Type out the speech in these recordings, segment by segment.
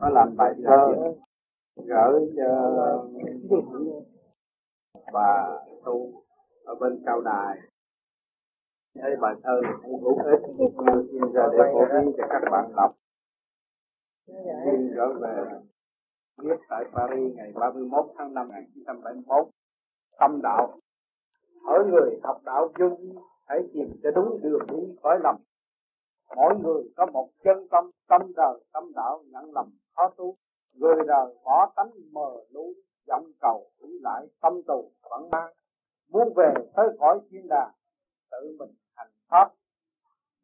nó làm bài thơ gửi cho và tu ở bên cao đài. Thấy bài thơ cũng hữu ích xin ra để phổ biến cho các bạn đọc. Xin trở về, viết tại Paris ngày 31 tháng 5 1971 tâm đạo. Ở người học đạo vô hãy tìm cho đúng đường đi khỏi lầm mỗi người có một chân tâm tâm đời, tâm đạo nhận lầm, khó tu. Người đời bỏ tánh mờ lũ vọng cầu, hủy lại tâm tù, vẫn mang. Muốn về tới cõi thiên đàng, tự mình hành pháp.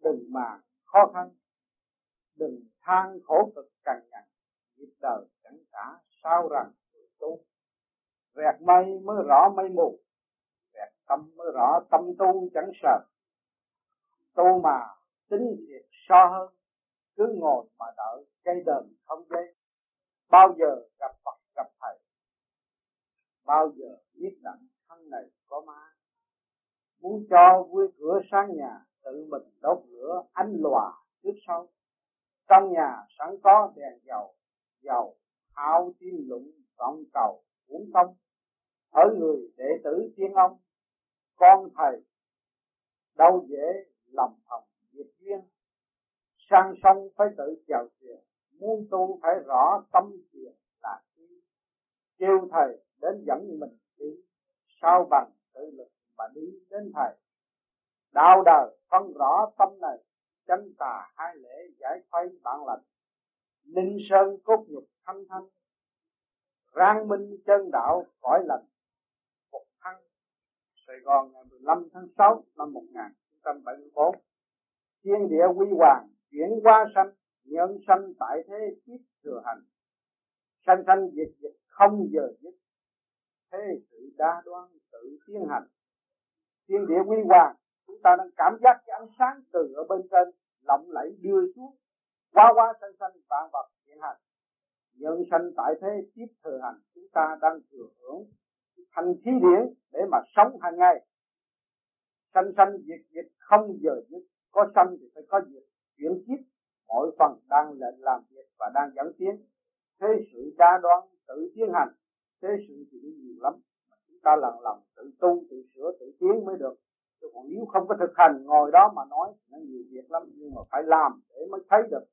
Đừng mà khó khăn, đừng than khổ cực cằn nhằn. Nghiệp đời chẳng cả sao rằng tu. Vẹt mây mới rõ mây mù, vẹt tâm mới rõ tâm tu chẳng sợ. Tu mà tính thiệt so hơn. Cứ ngồi mà đợi, cây đờn không dây bao giờ gặp Phật, gặp thầy? Bao giờ biết rằng thân này có ma? Muốn cho vui cửa sang nhà, tự mình đốt lửa ánh lòa trước sau. Trong nhà sẵn có đèn dầu dầu hao tim lụng, vọng cầu, uống công ở người đệ tử tiên ông. Con thầy, đâu dễ lòng thầm sang sông phải tự chèo thuyền muốn tu phải rõ tâm thiền là chi kêu thầy đến dẫn mình đi. Sao bằng tự lực mà đi đến thầy. Đạo đời phân rõ tâm này. Chánh tà hai lễ giải khuây bản lành. Ninh sơn cốt nhục thanh thanh rang minh chân đạo cõi lành. Phục thăng. Sài Gòn ngày 15 tháng 6 năm 1974 thiên địa quy hoàng chuyển qua sanh nhân sanh tại thế tiếp thừa hành. Sanh sanh diệt diệt không giờ dứt. Thế sự đa đoan tự tiến hành. Thiên địa quy hoàng, chúng ta đang cảm giác cái ánh sáng từ ở bên trên, lộng lẫy đưa xuống. Qua qua sanh sanh vạn vật hiện hành. Nhân sanh tại thế tiếp thừa hành, chúng ta đang thừa hưởng thành khí điển để mà sống hàng ngày. Sanh sanh diệt diệt không giờ dứt. Có sanh thì phải có diệt chuyển kiếp mỗi phần đang lệnh làm việc và đang dẫn tiến. Thế sự đa đoan tự tiến hành. Thế sự thì nhiều lắm. Mà chúng ta lần lần tự tu, tự sửa, tự tiến mới được. Chứ còn nếu không có thực hành, ngồi đó mà nói nó nhiều việc lắm. Nhưng mà phải làm để mới thấy được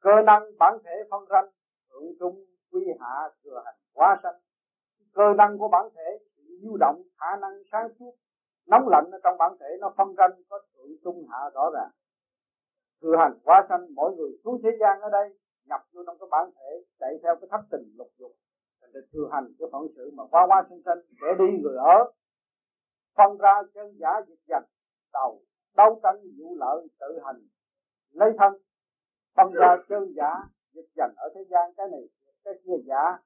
cơ năng bản thể phân ranh, thượng trung, quy hạ, thừa hành, hóa sanh. Cơ năng của bản thể lưu động, khả năng sáng suốt. Nóng lạnh ở trong bản thể nó phân ranh, có thượng trung, hạ rõ ràng thừa hành hóa sanh, mỗi người xuống thế gian ở đây, nhập vô trong cái bản thể, chạy theo cái thất tình lục dục. Để thừa hành cái phận sự mà qua qua sinh sinh để đi người ở. Phân ra chân giả dịch dành, đầu, đấu tranh vụ lợi, tự hành, lấy thân. Phân ra chân giả dịch dành ở thế gian, cái này, cái kia giả.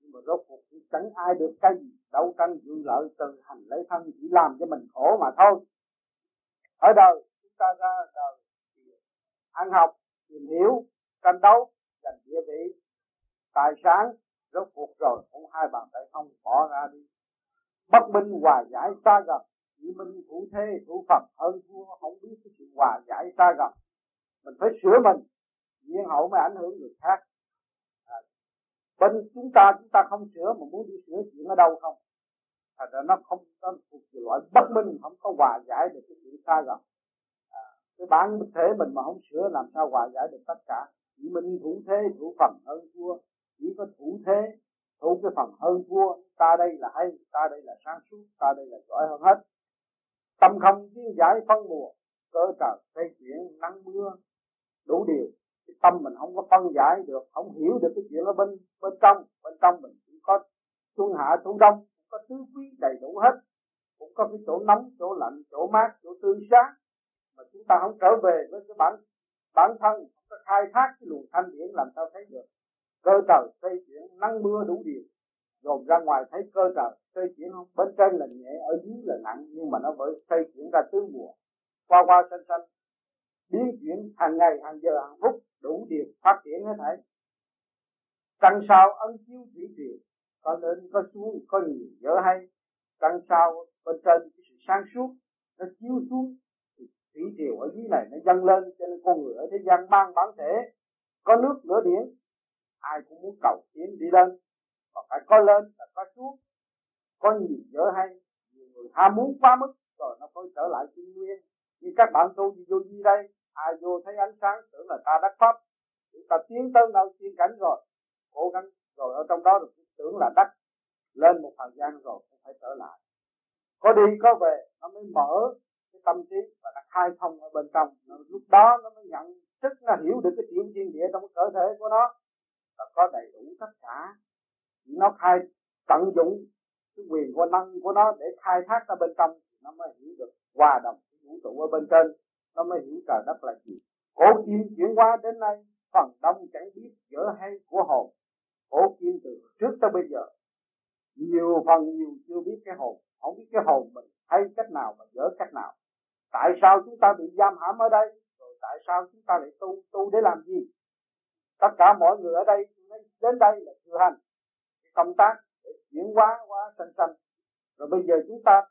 Nhưng mà rốt cuộc chẳng ai được cái gì, đấu tranh vụ lợi, tự hành, lấy thân, chỉ làm cho mình khổ mà thôi. Ở đời, chúng ta ra đời ăn học tìm hiểu tranh đấu giành địa vị. Tài sản rốt cuộc rồi cũng hai bàn tay không bỏ ra đi. Bất minh hòa giải xa gần chỉ minh thủ thế thủ phật hơn thua không biết cái sự hòa giải xa gần. Mình phải sửa mình nhiên hậu mới ảnh hưởng người khác. À, bên chúng ta chúng ta không sửa mà muốn đi sửa chuyện ở đâu không? Thật ra nó không nó thuộc loại bất minh không có hòa giải được cái chuyện xa gần cái bản thể mình mà không sửa, làm sao hòa giải được tất cả? Chỉ mình thủ thế, thủ phần hơn thua. Chỉ có thủ thế, thủ cái phần hơn thua. Ta đây là hay, ta đây là sáng suốt, ta đây là giỏi hơn hết. Tâm không chuyên giải phân mùa cơ trời xây chuyển nắng mưa, đủ điều. Cái tâm mình không có phân giải được, không hiểu được cái chuyện ở bên bên trong. Bên trong mình cũng có xuân hạ thu đông cũng có tứ quý đầy đủ hết. Cũng có cái chỗ nóng, chỗ lạnh, chỗ mát, chỗ tươi sáng mà chúng ta không trở về với cái bản bản thân, không có khai thác cái luồng thanh điển làm sao thấy được. Cơ trời xây chuyển nắng mưa đủ điều. Dồn ra ngoài thấy cơ trời xây chuyển không? Bên trên là nhẹ, ở dưới là nặng, nhưng mà nó vẫn xây chuyển ra tứ mùa. Qua qua xanh xanh, biến chuyển hàng ngày, hàng giờ, hàng phút, đủ điều phát triển hết thảy. Trăng sao ấn chiếu thủy triều, có lên, có xuống, có nhiều, dở hay. Trăng sao bên trên cái sự sáng suốt, nó chiếu xuống thủy triều ở dưới này nó dâng lên, cho nên con người ở thế gian mang bản thể, có nước lửa điển ai cũng muốn cầu tiến đi lên, và phải có lên là có xuống. Có nhiều dở hay, nhiều người ham muốn quá mức, rồi nó phải trở lại trung nguyên. Như các bạn tu gì vô gì đây, ai vô thấy ánh sáng, tưởng là ta đắc pháp chúng ta tiến tới nơi tiên cảnh rồi, cố gắng, rồi ở trong đó được tưởng là đắc. Lên một thời gian rồi, cũng phải trở lại. Có đi, có về, nó mới mở tâm trí và nó khai thông ở bên trong. Nó, lúc đó nó mới nhận thức nó hiểu được cái chuyện thiên địa trong cơ thể của nó và có đầy đủ tất cả. Nó khai tận dụng cái quyền của năng của nó để khai thác ra bên trong nó mới hiểu được hòa đồng vũ trụ ở bên trên. Nó mới hiểu trời đất là gì. Cổ kim chuyển qua đến nay phần đông chẳng biết dở hay của hồn. Cổ kim từ trước tới bây giờ nhiều phần nhiều chưa biết cái hồn. Không biết cái hồn mình hay cách nào mà dở cách nào tại sao chúng ta bị giam hãm ở đây? Rồi tại sao chúng ta lại tu tu để làm gì? Tất cả mọi người ở đây đến đây là thực hành công tác để chuyển hóa hóa sanh sanh. Rồi bây giờ chúng ta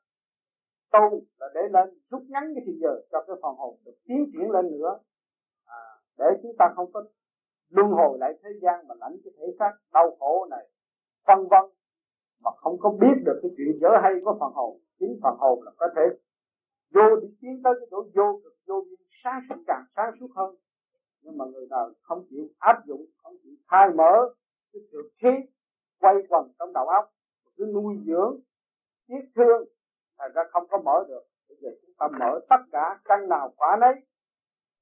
tu là để lên rút ngắn cái thời giờ cho cái phần hồn được tiến triển lên nữa. À, để chúng ta không có luân hồi lại thế gian mà lãnh cái thể xác đau khổ này phân vân mà không có biết được cái chuyện dở hay của phần hồn. Chính phần hồn là có thể vô đi tiến tới cái chỗ vô cực, vô biên, sáng suốt càng sáng suốt hơn. Nhưng mà người nào không chịu áp dụng, không chịu khai mở cái sự khí quay quần trong đầu óc cứ nuôi dưỡng, tiếc thương, thành ra không có mở được. Bây giờ chúng ta mở tất cả căn nào quả nấy,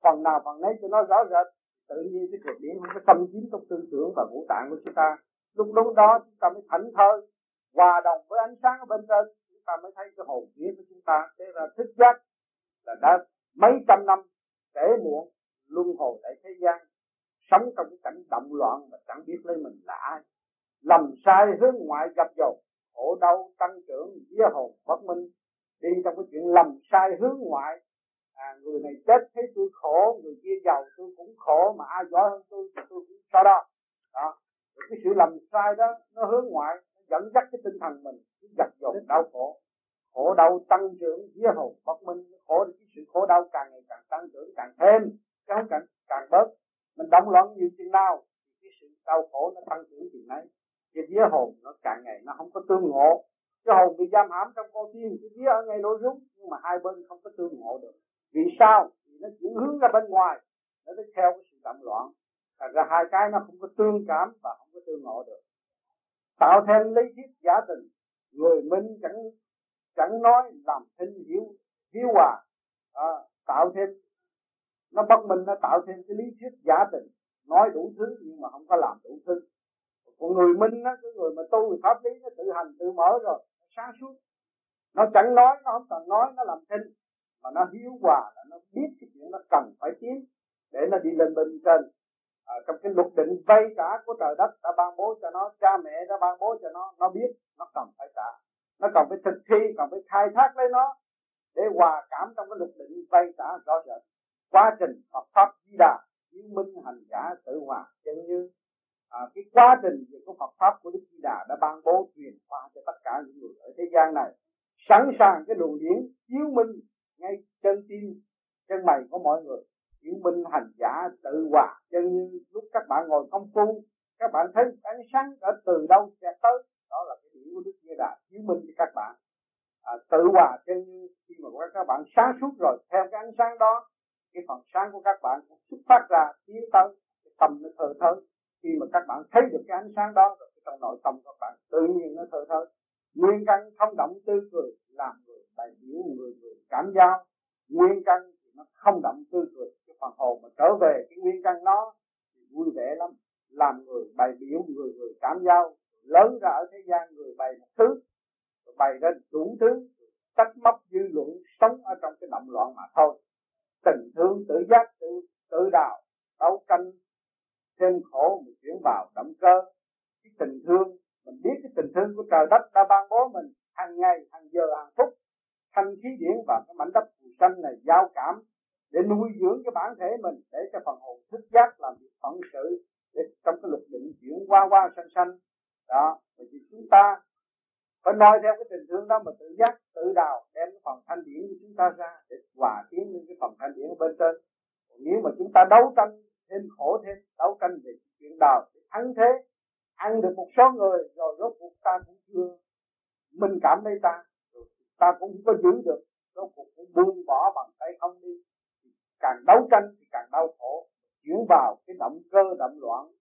phần nào phần nấy cho nó rõ rệt. Tự nhiên cái cuộc điểm không có tâm chiếm trong tư tưởng và ngũ tạng của chúng ta, lúc lúc đó chúng ta mới thảnh thơi, hòa đồng với ánh sáng ở bên trên ta mới thấy cái hồn vía của chúng ta. Thế ra thức giác là đã mấy trăm năm trễ muộn luân hồi tại thế gian sống trong cái cảnh động loạn mà chẳng biết lấy mình là ai. Lầm sai hướng ngoại gặp dầu khổ đau tăng trưởng vía hồn bất minh. Đi trong cái chuyện lầm sai hướng ngoại à, người này chết thấy tôi khổ người kia giàu tôi cũng khổ mà ai giỏi hơn tôi thì tôi cũng sao đó đó. Rồi cái sự lầm sai đó nó hướng ngoại dẫn dắt cái tinh thần mình giật dồn đau khổ. Khổ đau tăng trưởng dưới hồn bất minh, khổ, cái sự khổ đau càng ngày càng tăng trưởng càng thêm chứ không càng càng bớt. Mình động loạn nhiều chừng nào, thì cái sự đau khổ nó tăng trưởng chừng nấy cái vía hồn nó càng ngày nó không có tương ngộ. Cái hồn bị giam hãm trong con tim, cái vía ở ngay nội rúng, nhưng mà hai bên không có tương ngộ được. Vì sao? Vì nó chuyển hướng ra bên ngoài, nó theo cái sự động loạn. Thành ra hai cái nó không có tương cảm và không có tương ngộ được tạo thêm lý thuyết giả tình. Người minh chẳng chẳng nói làm thinh hiếu hiếu hòa. À, tạo thêm nó bất minh nó tạo thêm cái lý thuyết giả tình. Nói đủ thứ nhưng mà không có làm đủ thứ. Còn người minh á cái người mà tu thì pháp lý nó tự hành tự mở rồi nó sáng suốt. Nó chẳng nói nó không cần nói nó làm thinh. Mà nó hiếu hòa là nó biết cái chuyện nó cần phải tiến để nó đi lên bên trên à, trong cái luật định vay trả của trời đất đã ban bố cho nó cha mẹ đã ban bố cho nó nó biết nó cần phải trả. Nó cần phải thực thi cần phải khai thác lấy nó để hòa cảm trong cái luật định vay trả rõ rệt. Quá trình Phật pháp di đà chứng minh hành giả tự hòa chân như à, cái quá trình về của Phật pháp của Đức Di Đà đã ban bố truyền qua cho tất cả những người ở thế gian này. Sẵn sàng cái luồng điển chiếu minh ngay chân tim chân mày của mọi người chiếu minh hành giả tự hòa. Cho như lúc các bạn ngồi công phu các bạn thấy ánh sáng ở từ đâu sẽ tới. Đó là cái điểm của Đức Như Đà. Chứng minh cho các bạn à, tự hòa. Cho như khi mà các bạn sáng suốt rồi theo cái ánh sáng đó cái phần sáng của các bạn cũng xuất phát ra tiến tới cái tâm nó thờ thơ khi mà các bạn thấy được cái ánh sáng đó rồi trong nội tâm các bạn tự nhiên nó thơ thơ nguyên căn không động tư cười làm người đại biểu người người cảm giao. Nguyên căn thì nó không động tư cười phần hồn mà trở về cái nguyên căn nó thì vui vẻ lắm. Làm người bày biểu, người người cảm giao, lớn ra ở thế gian người bày một thứ bày ra đủ thứ, trách móc dư luận, sống ở trong cái động loạn mà thôi. Tình thương, tự giác, tự tự đào, đấu tranh thêm khổ mình chuyển vào động cơ. Cái tình thương, mình biết cái tình thương của trời đất đã ban bố mình hàng ngày, hàng giờ, hàng phút. Thanh khí điển và cái mảnh đất phù sanh này, giao cảm để nuôi dưỡng cái bản thể mình, để cho phần hồn thức giác làm việc phận sự, để trong cái lực định chuyển qua qua sanh sanh. Đó thì chúng ta phải nói theo cái tình thương đó mà tự giác, tự đào đem cái phần thanh điển của chúng ta ra để hòa tiến lên cái phần thanh điển bên trên. Còn nếu mà chúng ta đấu tranh thêm khổ thêm, đấu tranh về chuyện đào để thắng thế, ăn được một số người, rồi rốt cuộc ta cũng chưa mình cảm thấy ta ta cũng không có giữ được rốt cuộc cũng buông bỏ bằng tay không đi càng đấu tranh thì càng đau khổ chuyển vào cái động cơ động loạn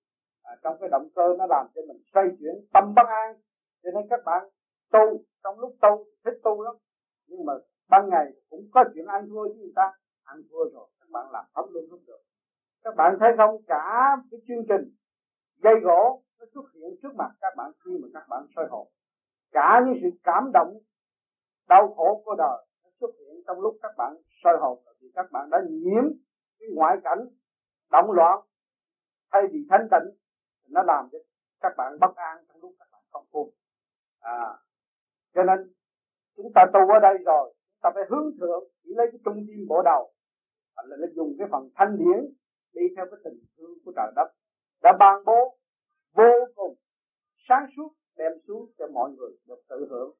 à, trong cái động cơ nó làm cho mình xoay chuyển tâm bất an. Cho nên các bạn tu, trong lúc tu, thích tu lắm. Nhưng mà ban ngày cũng có chuyện ăn thua với người ta. Ăn thua rồi, các bạn làm pháp luôn không được. Các bạn thấy không? Cả cái chương trình dây gỗ nó xuất hiện trước mặt các bạn khi mà các bạn soi hồn. Cả những sự cảm động đau khổ của đời nó xuất hiện trong lúc các bạn soi hồn thì các bạn đã nhiễm cái ngoại cảnh động loạn thay vì thanh tịnh nó làm cho các bạn bất an trong lúc các bạn không tu à cho nên chúng ta tu ở đây rồi chúng ta phải hướng thượng chỉ lấy cái trung tâm bộ đầu hoặc là nó dùng cái phần thanh điển đi theo cái tình thương của trời đất đã ban bố vô cùng sáng suốt đem xuống cho mọi người được tự hưởng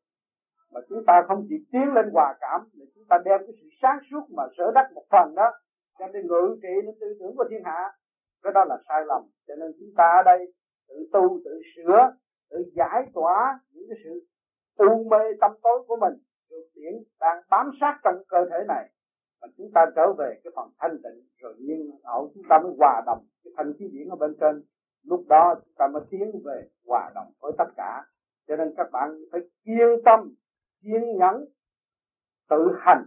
mà chúng ta không chỉ tiến lên hòa cảm mà chúng ta đem cái sự sáng suốt mà sở đắc một phần đó đem đi ngự trị lên tư tưởng của thiên hạ cái đó là sai lầm cho nên chúng ta ở đây tự tu tự sửa tự giải tỏa những cái sự u mê tâm tối của mình, được điển đang bám sát trong cơ thể này, và chúng ta trở về cái phần thanh tịnh, rồi nhiên hậu chúng ta mới hòa đồng cái thanh khí điển ở bên trên. Lúc đó chúng ta mới tiến về hòa đồng với tất cả. Cho nên các bạn phải kiên tâm, kiên nhẫn, tự hành,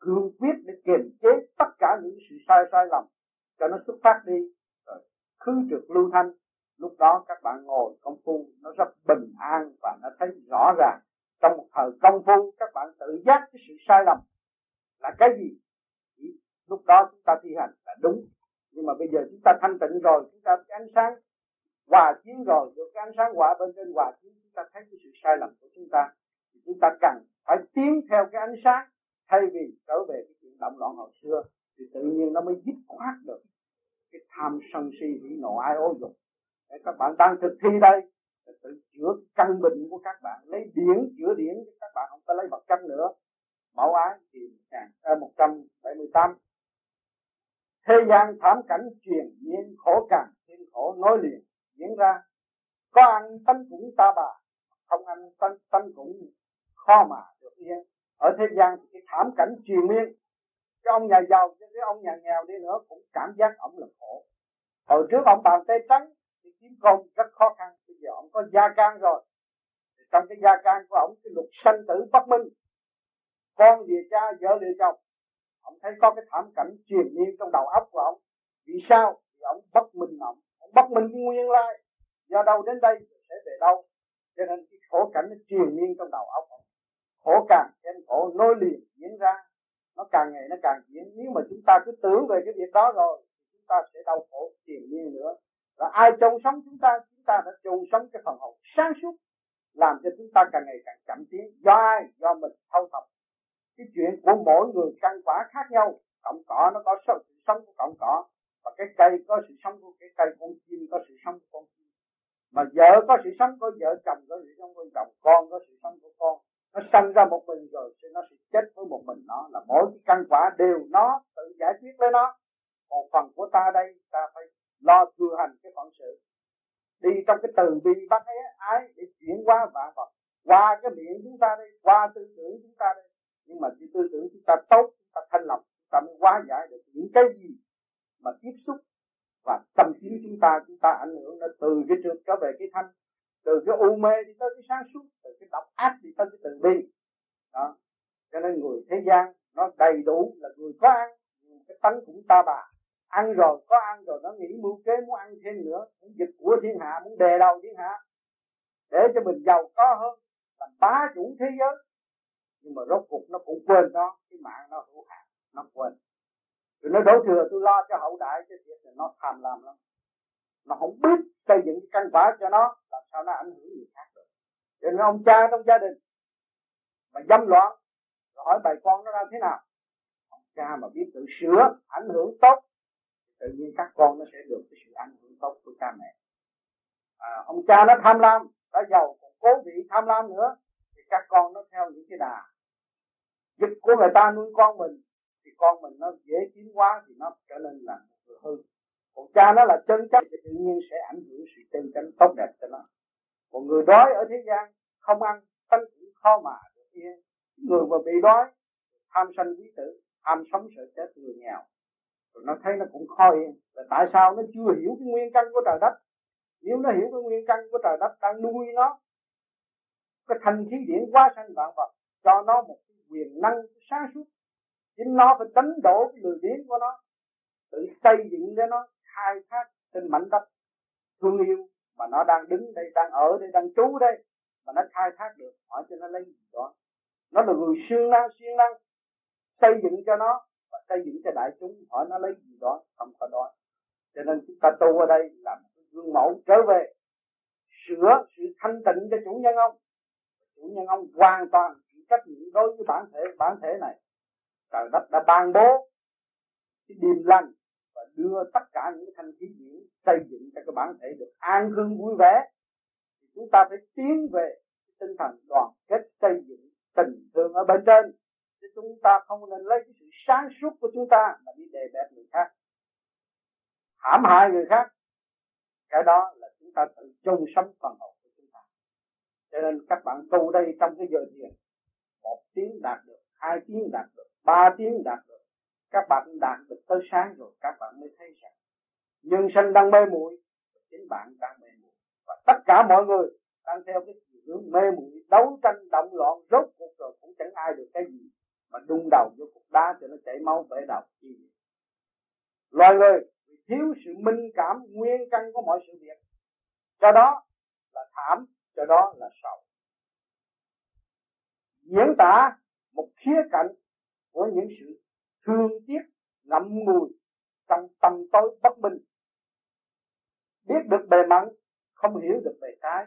cương quyết để kiềm chế tất cả những sự sai sai lầm cho nó xuất phát đi. Rồi khứ trực lưu thanh. Lúc đó các bạn ngồi công phu, nó rất bình an và nó thấy rõ ràng trong một thời công phu, các bạn tự giác cái sự sai lầm là cái gì? Lúc đó chúng ta thi hành là đúng. Nhưng mà bây giờ chúng ta thanh tịnh rồi, chúng ta cái ánh sáng hòa chiến rồi, được cái ánh sáng hòa bên trên hòa chiến chúng ta thấy cái sự sai lầm của chúng ta, thì chúng ta cần phải tiến theo cái ánh sáng. Thay vì trở về cái chuyện động loạn hồi xưa, thì tự nhiên nó mới dứt khoát được cái tham sân si hỉ nộ ai ô dục. Các bạn đang thực thi đây tự chữa căn bệnh của các bạn, lấy điển, chữa điển cho các bạn, không có lấy vật chất nữa. Mẫu ái thì à, một trăm bảy mươi tám. Thế gian thảm cảnh truyền nhiên khổ càng, thiên khổ nối liền, diễn ra. Có ăn tánh cũng ta bà, không ăn tánh tánh cũng khó mà được yên. Ở thế gian thì cái thảm cảnh truyền miên, cái ông nhà giàu cái ông nhà nghèo đi nữa, cũng cảm giác ông là khổ. Hồi trước ông bàn tay trắng kiếm công rất khó khăn. Bây giờ ông có gia can rồi. Trong cái gia can của ông, cái luật sanh tử bất minh, con về cha, vợ lìa chồng, ông thấy có cái thảm cảnh triền miên trong đầu óc của ông. Vì sao? Vì ông bất minh ông. Ông bất minh cái nguyên lai. Do đâu đến đây sẽ về đâu? Cho nên cái khổ cảnh nó triền miên trong đầu óc ông. Khổ càng thêm khổ, nối liền diễn ra. Nó càng ngày nó càng diễn. Nếu mà chúng ta cứ tưởng về cái việc đó rồi, thì chúng ta sẽ đau khổ triền miên nữa và ai chôn sống chúng ta chúng ta đã chôn sống cái phần hồn sáng suốt, làm cho chúng ta càng ngày càng chậm tiến. Do ai? Do mình thâu thập cái chuyện của mỗi người căn quả khác nhau. Cọng cỏ nó có sự sống của cọng cỏ, và cái cây có sự sống của cái cây, con chim có sự sống của con chim. Mà vợ có sự sống của vợ, chồng có sự sống của chồng, con có sự sống của con. Nó sanh ra một mình rồi, thì nó sẽ chết với một mình nó. Là mỗi cái căn quả đều nó tự giải quyết với nó. Còn phần của ta đây, ta phải lo thừa hành cái phận sự. Đi trong cái từ bi bắt ấy, ái để chuyển qua vạn vật. Qua cái miệng chúng ta đây, qua tư tưởng chúng ta đây. Nhưng mà cái tư tưởng chúng ta tốt, chúng ta thanh lọc, chúng ta mới hóa giải được những cái gì mà tiếp xúc. Và tâm trí chúng ta chúng ta ảnh hưởng nó từ cái trượt trở về cái thanh, từ cái u mê đi tới cái sáng suốt, từ cái độc ác đi tới cái từ bi. Đó. Cho nên người thế gian nó đầy đủ là người có ăn cái tánh cũng ta bà ăn rồi, có ăn rồi, nó nghĩ mưu kế muốn ăn thêm nữa. Muốn dịch của thiên hạ, muốn đè đầu thiên hạ. Để cho mình giàu có hơn, làm bá chủ thế giới. Nhưng mà rốt cuộc nó cũng quên đó, cái mạng nó hữu hạn, nó quên. Rồi nó đổ thừa tôi lo cho hậu đại cái việc là nó tham lam lắm. Nó không biết xây dựng cái căn quả cho nó, làm sao nó ảnh hưởng người khác được. Cho nên ông cha trong gia đình mà dâm loạn, rồi hỏi bài con nó ra thế nào? Ông cha mà biết tự sửa, ảnh hưởng tốt tự nhiên các con nó sẽ được cái sự ảnh hưởng tốt của cha mẹ. À, ông cha nó tham lam đã giàu còn cố vị tham lam nữa thì các con nó theo những cái đà dịch của người ta nuôi con mình thì con mình nó dễ tiến quá thì nó trở nên là người hư. Còn cha nó là chân chất thì tự nhiên sẽ ảnh hưởng sự chân người đói ở thế gian không ăn thân cũng khó mà được yên. Người mà bị đói tham sanh quý tử tham sống sợ chết người nghèo rồi nó thấy nó cũng khó yên là tại sao nó chưa hiểu cái nguyên căn của trời đất? Nếu nó hiểu cái nguyên căn của trời đất đang nuôi nó, cái thành khí điển quá sanh vạn vật, cho nó một cái quyền năng sáng suốt. Chính nó phải đánh đổ cái lười biếng của nó, tự xây dựng cho nó khai thác trên mảnh đất thương yêu mà nó đang đứng đây, đang ở đây, đang trú đây, mà nó khai thác được. Hỏi cho nó lấy gì đó. Nó là người siêng năng siêng năng xây dựng cho nó xây dựng cho đại chúng hỏi nó lấy gì đó, không có đó cho nên chúng ta tu ở đây làm gương mẫu trở về, sửa sự thanh tịnh cho chủ nhân ông. Chủ nhân ông hoàn toàn chịu trách nhiệm đối với bản thể bản thể này. Trời đất đã ban bố cái điềm lành và đưa tất cả những thanh khí điển xây dựng cho cái bản thể được an cư vui vẻ. Thì chúng ta phải tiến về tinh thần đoàn kết xây dựng tình thương ở bên trên chứ chúng ta không nên lấy cái sự sáng suốt của chúng ta mà đi đề bẹp người khác. Hãm hại người khác. Cái đó là chúng ta tự chung sống phần hồn của chúng ta. Cho nên các bạn tu đây trong cái giờ thiền, một tiếng đạt được, hai tiếng đạt được, ba tiếng đạt được, các bạn đạt được tới sáng rồi, các bạn mới thấy rằng nhân sinh đang mê muội, chính bạn đang mê muội. Và tất cả mọi người đang theo cái hướng mê muội, đấu tranh động loạn, rốt cuộc rồi cũng chẳng ai được cái gì mà đung đầu vô cục đá cho nó chảy máu bể đầu. Chi loài người thiếu sự minh cảm, nguyên căn của mọi sự việc. Cho đó là thảm, cho đó là sầu. Diễn tả một khía cạnh của những sự thương tiếc, ngậm ngùi trong tâm tối bất bình biết được bề mặn, không hiểu được bề trái.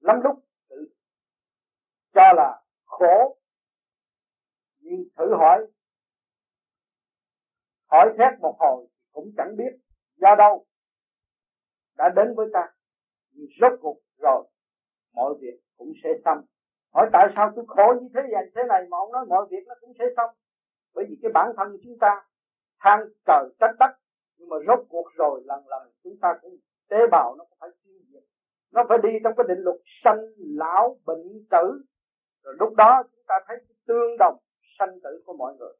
Lắm lúc tự cho là khổ nhưng thử hỏi. Hỏi thét một hồi cũng chẳng biết do đâu. Đã đến với ta, nhưng rốt cuộc rồi, mọi việc cũng sẽ xong. Hỏi tại sao tôi khổ như thế này thế này mà ông nói mọi việc nó cũng sẽ xong? Bởi vì cái bản thân chúng ta than trời trách đất, nhưng mà rốt cuộc rồi, lần lần chúng ta cũng tế bào nó cũng phải tiêu diệt. Nó phải đi trong cái định luật sanh lão bệnh tử. Rồi lúc đó chúng ta thấy cái tương đồng sanh tử của mọi người.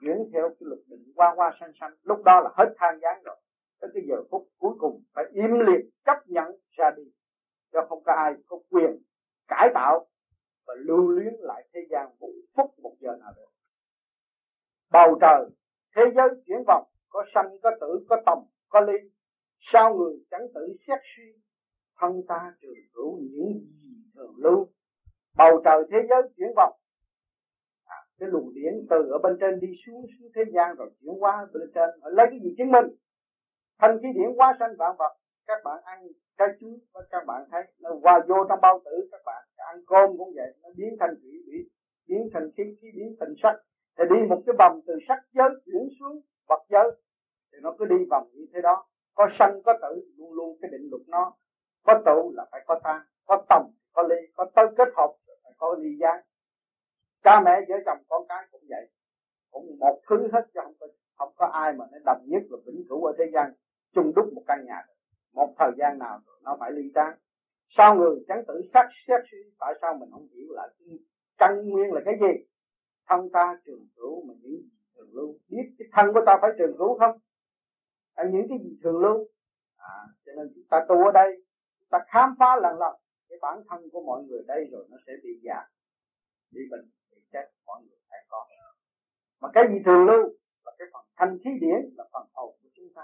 Chuyển theo cái luật định qua qua sanh sanh, lúc đó là hết than gián rồi. Tới cái giờ phút cuối cùng phải im liệt, chấp nhận ra đi. Cho không có ai có quyền cải tạo và lưu luyến lại thế gian một phút một giờ nào được. Bầu trời, thế giới chuyển vòng, có sanh, có tử, có tầm có ly. Sao người chẳng tự xét suy? Thân ta trường hữu những gì thường lưu. Bầu trời, thế giới chuyển vòng cái luồng điển từ ở bên trên đi xuống xuống thế gian rồi chuyển qua bên trên. Lấy cái gì chứng minh? Thành khí điển quá sanh vạn vật. Các bạn ăn trái chuối và các bạn thấy nó qua vô trong bao tử, các bạn ăn cơm cũng vậy. Nó biến thành thủy bị, biến thành khí khí biến thành sắc. Thì đi một cái vòng từ sắc giới chuyển xuống vật giới, thì nó cứ đi vòng như thế đó. Có sanh, có tử, luôn luôn cái định luật nó. Có tụ là phải có tan có tầm có ly, có tới kết hợp, phải có ly gián cha mẹ vợ chồng con cái cũng vậy. Cũng một thứ hết chứ không có không có ai mà nó đồng nhất và vĩnh cửu ở thế gian chung đúc một căn nhà một thời gian nào rồi nó phải ly tan sao người chẳng tự xác xét suy tại sao mình không hiểu là căn nguyên là cái gì? Thân ta trường cửu mà những gì thường lưu biết cái thân của ta phải trường cửu không? À, những cái gì thường lưu? À, cho nên chúng ta tu ở đây chúng ta khám phá lần lần cái bản thân của mọi người đây rồi nó sẽ bị già bị bệnh chết, mọi người phải có. Mà cái gì thường lưu là cái phần thanh khí điển, là phần hồn của chúng ta.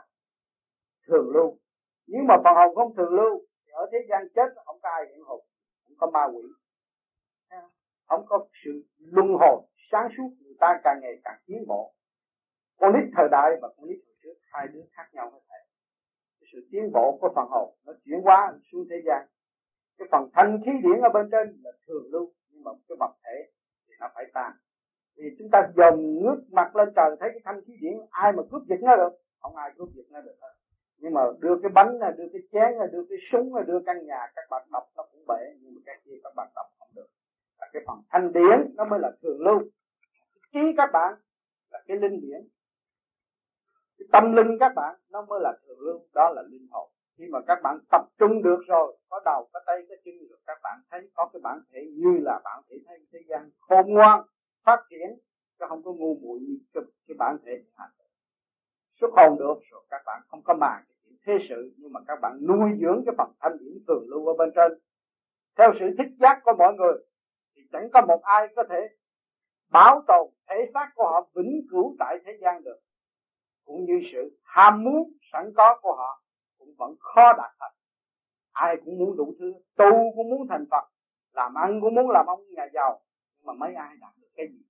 Thường lưu. Nếu mà phần hồn không thường lưu, thì ở thế gian chết, không có ai hiện hồn, không có ma quỷ. Không có sự luân hồi, sáng suốt, người ta càng ngày càng tiến bộ. Con nít thời đại và con nít hồi trước, hai đứa khác nhau có thể sự tiến bộ của phần hồn nó chuyển hóa xuống thế gian. Cái phần thanh khí điển ở bên trên là thường lưu, nhưng mà cái vật thể nó phải tan thì chúng ta dồn ngước mặt lên trời, thấy cái thanh khí điển ai mà cướp giật nó được? Không ai cướp giật nó được hết. Nhưng mà đưa cái bánh là đưa cái chén là đưa cái súng là đưa căn nhà, các bạn đọc nó cũng bể, nhưng mà cái kia các bạn đọc không được. Là cái phần thanh điển nó mới là thường lưu. Trí các bạn là cái linh điển. Cái tâm linh các bạn nó mới là thường lưu, đó là linh hồn khi mà các bạn tập trung được rồi có đầu có tay có chân được các bạn thấy có cái bản thể như là bản thể thấy thế gian khôn ngoan phát triển chứ không có ngu muội như cái, cái bản thể hành xuất hồn được rồi các bạn không có màng cái chuyện thế sự nhưng mà các bạn nuôi dưỡng cái phần thanh điển thường lưu ở bên trên. Theo sự thích giác của mọi người thì chẳng có một ai có thể bảo tồn thể xác của họ vĩnh cửu tại thế gian được. Cũng như sự ham muốn sẵn có của họ cũng vẫn khó đạt thành. Ai cũng muốn đủ thứ, tu cũng muốn thành phật, làm ăn cũng muốn làm ông nhà giàu, nhưng mà mấy ai đạt được cái gì?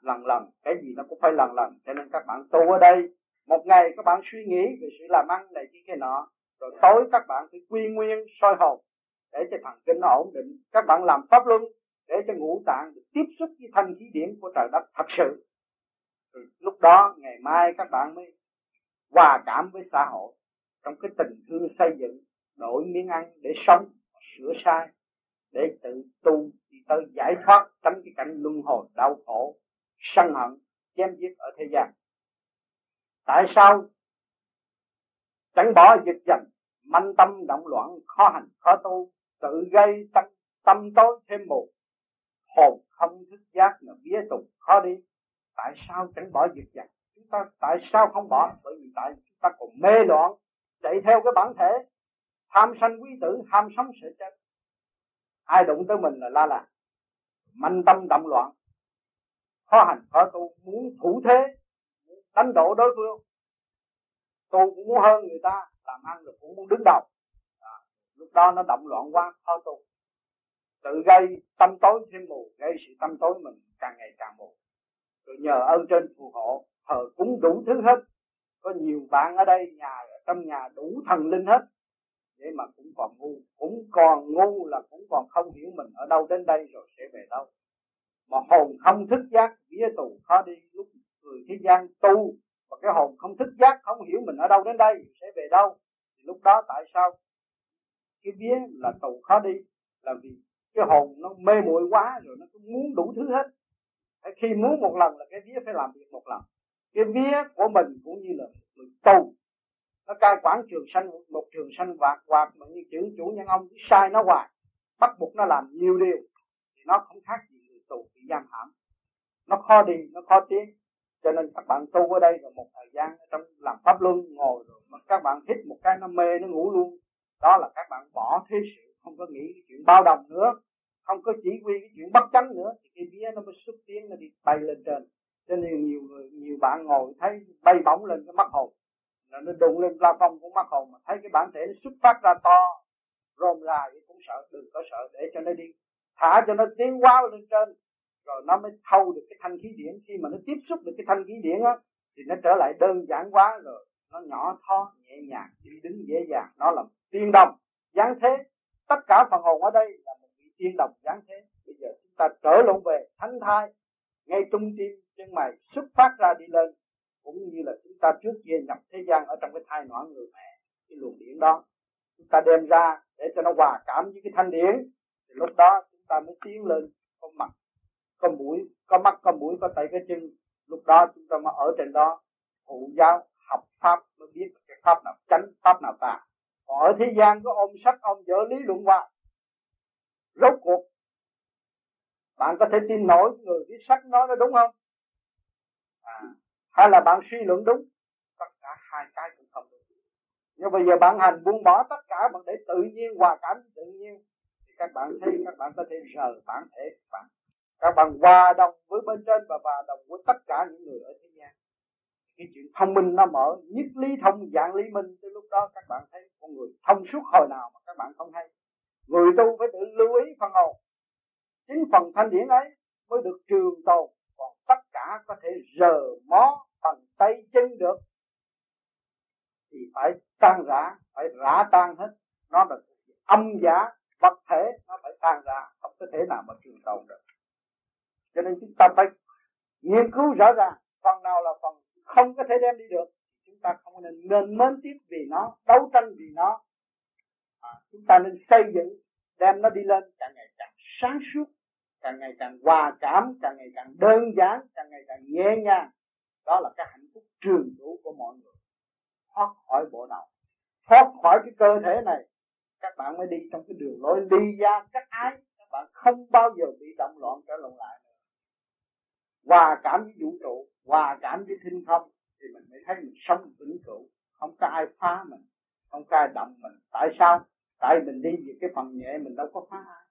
Lần lần, cái gì nó cũng phải lần lần, cho nên các bạn tu ở đây, một ngày các bạn suy nghĩ về sự làm ăn này kia cái nọ, rồi tối các bạn phải quy nguyên, soi hồn, để cho thần kinh nó ổn định. Các bạn làm pháp luân, để cho ngũ tạng được tiếp xúc với thanh khí điểm của trời đất thật sự. Rồi lúc đó, ngày mai các bạn mới hòa cảm với xã hội trong cái tình thương xây dựng đổi miếng ăn để sống, sửa sai, để tự tu đi tới giải thoát tránh cái cảnh luân hồi đau khổ, sân hận, chém giết ở thế gian. Tại sao chẳng bỏ dịch dần, manh tâm động loạn, khó hành, khó tu, tự gây tâm tâm tối thêm mù hồn không thức giác mà vía tục khó đi? Tại sao chẳng bỏ dịch dần? Chúng ta tại sao không bỏ? Bởi vì tại chúng ta còn mê loạn chạy theo cái bản thể. Tham sanh quý tử ham sống sợ chết. Ai đụng tới mình là la là manh tâm động loạn. Khó hành khó tu muốn thủ thế đánh đổ đối phương. Tu cũng muốn hơn người ta làm ăn được cũng muốn đứng đầu. À, lúc đó nó động loạn quá khó tu. Tự gây tâm tối thêm mù gây sự tâm tối mình càng ngày càng mù. Rồi nhờ ơn trên phù hộ thờ cúng đủ thứ hết. Có nhiều bạn ở đây nhà trong nhà đủ thần linh hết. Vậy mà cũng còn ngu, cũng còn ngu là cũng còn không hiểu mình ở đâu đến đây rồi sẽ về đâu. Mà hồn không thức giác, vía tù khó đi, lúc người thế gian tu và cái hồn không thức giác, không hiểu mình ở đâu đến đây sẽ về đâu. Thì lúc đó tại sao? Cái vía là tù khó đi, là vì cái hồn nó mê muội quá rồi nó cũng muốn đủ thứ hết. Khi muốn một lần là cái vía phải làm việc một lần. Cái vía của mình cũng như là người tu nó cai quản trường sanh, một trường sanh vạt quạt mà như chữ chủ nhân ông cứ sai nó hoài. Bắt buộc nó làm nhiều điều thì nó không khác gì người tù bị giam hãm. Nó khó đi, nó khó tiến. Cho nên các bạn tu ở đây rồi một thời gian trong làm pháp luân ngồi rồi mà các bạn hít một cái nó mê, nó ngủ luôn. Đó là các bạn bỏ thế sự, không có nghĩ cái chuyện bao đồng nữa. Không có chỉ huy cái chuyện bất chánh nữa. Thì cái vía nó mới xuất tiến, nó đi bay lên trên. Cho nên nhiều người, nhiều bạn ngồi thấy bay bổng lên cái mắt hồn nó đụng lên la phong cũng mắc hồn mà thấy cái bản thể nó xuất phát ra to, rôm ra thì cũng sợ, đừng có sợ, để cho nó đi. Thả cho nó tiến qua lên trên, rồi nó mới thâu được cái thanh khí điển. Khi mà nó tiếp xúc được cái thanh khí điển á, thì nó trở lại đơn giản quá rồi. Nó nhỏ tho nhẹ nhàng, đi đứng dễ dàng. Nó là tiên đồng, giáng thế. Tất cả phần hồn ở đây là một vị tiên đồng giáng thế. Bây giờ chúng ta trở lộn về, thánh thai, ngay trung tim, chân mày xuất phát ra đi lên cũng như là chúng ta trước kia nhập thế gian ở trong cái thai nõn người mẹ cái luồng điển đó. Chúng ta đem ra để cho nó hòa cảm với cái thanh điển. Thì lúc đó chúng ta mới tiến lên có mặt có mũi có mắt có mũi có tay có chân. Lúc đó chúng ta mới ở trên đó thụ giáo học pháp mới biết cái pháp nào tránh pháp nào tà. Còn ở thế gian có ôm sách ôm vở lý luận hoài rốt cuộc bạn có thể tin nổi người viết sách nói nó đúng không? À, hay là bạn suy luận đúng, tất cả hai cái cũng không đúng. Nhưng bây giờ bạn hành buông bỏ tất cả, bạn để tự nhiên hòa cảm tự nhiên, thì các bạn thấy, các bạn có thể rờ bản thể các bạn. Các bạn hòa đồng với bên trên và hòa đồng với tất cả những người ở thế gian. Cái chuyện thông minh nó mở nhất lý thông, dạng lý minh, tới lúc đó các bạn thấy con người thông suốt hồi nào mà các bạn không hay người tu phải tự lưu ý phần hồn. Chính phần thanh điển ấy mới được trường tồn còn có thể rờ mó bằng tay chân được thì phải tan rã phải rã tan hết. Nó là âm giả vật thể nó phải tan ra không có thể nào mà trường tồn được. Cho nên chúng ta phải nghiên cứu rõ ràng phần nào là phần không có thể đem đi được chúng ta không nên nên mến tiếp vì nó đấu tranh vì nó. À, chúng ta nên xây dựng đem nó đi lên càng ngày càng sáng suốt càng ngày càng hòa cảm, càng ngày càng đơn giản, càng ngày càng nhẹ nhàng. Đó là cái hạnh phúc trường trụ của mọi người. Thoát khỏi bộ đầu thoát khỏi cái cơ thể này, các bạn mới đi trong cái đường lối đi ra các ái. Các bạn không bao giờ bị động loạn trở lộn lại nữa. Hòa cảm với vũ trụ, hòa cảm với thiên không thì mình mới thấy mình sống vĩnh cửu. Không có ai phá mình, không có ai động mình. Tại sao? Tại mình đi về cái phần nhẹ mình đâu có phá ai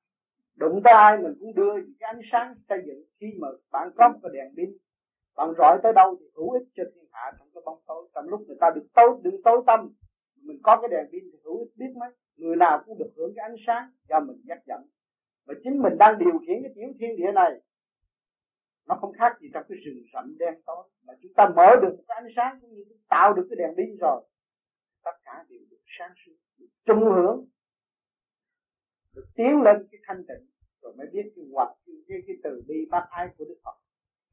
đụng tới ai mình cũng đưa cái ánh sáng xây dựng khi mà bạn có một cái đèn pin. Bạn rọi tới đâu thì hữu ích cho thiên hạ trong cái bóng tối. Trong lúc người ta được tối đừng tối tâm, mình có cái đèn pin thì hữu ích biết mấy. Người nào cũng được hưởng cái ánh sáng do mình dắt dẫn và chính mình đang điều khiển cái tiểu thiên địa này, nó không khác gì trong cái rừng rậm đen tối. Mà chúng ta mở được cái ánh sáng cũng như tạo được cái đèn pin rồi. Tất cả đều được sáng suốt, được chung hưởng được tiến lên cái thanh tịnh rồi mới biết cái hoạt cái, cái từ bi bác ái của đức phật.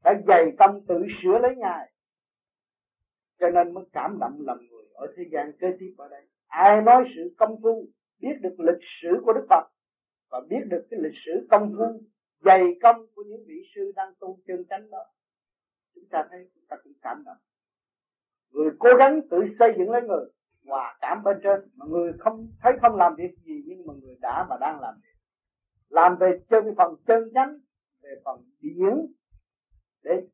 Đã dày tâm tự sửa lấy ngài. Cho nên mới cảm động lòng người ở thế gian kế tiếp ở đây. Ai nói sự công phu biết được lịch sử của đức phật và biết được cái lịch sử công phu dày công của những vị sư đang tu chân chánh đó chúng ta thấy chúng ta cũng cảm động. Người cố gắng tự xây dựng lấy người hòa cảm bên trên. Mà người không thấy không làm việc gì, nhưng mà người đã và đang làm việc. Làm về chân phần chân chánh về phần điển, để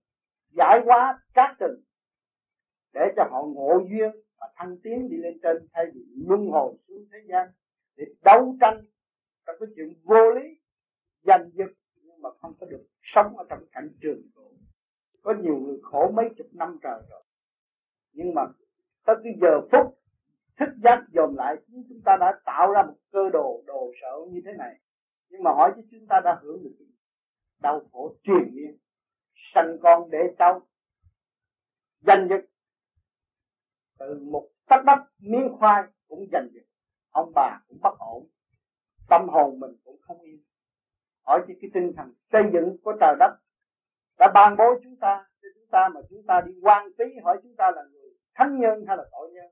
giải hóa các tình để cho họ ngộ duyên và thăng tiến đi lên trên, thay vì luân hồi xuống thế gian, để đấu tranh trong cái chuyện vô lý, giành giật, nhưng mà không có được sống ở trong cảnh trường tồn có nhiều người khổ mấy chục năm trời rồi, nhưng mà tới cái giờ phút thức giác dồn lại chúng ta đã tạo ra một cơ đồ đồ sở như thế này. Nhưng mà hỏi chứ chúng ta đã hưởng được gì? Đau khổ truyền miên. Sanh con để cháu danh dự. Từ một tách đất miếng khoai cũng giành giật ông bà cũng bất ổn. Tâm hồn mình cũng không yên. Hỏi chỉ cái tinh thần xây dựng của trời đất đã ban bố chúng ta, cho chúng ta mà chúng ta đi quan tí hỏi chúng ta là người thánh nhân hay là tội nhân?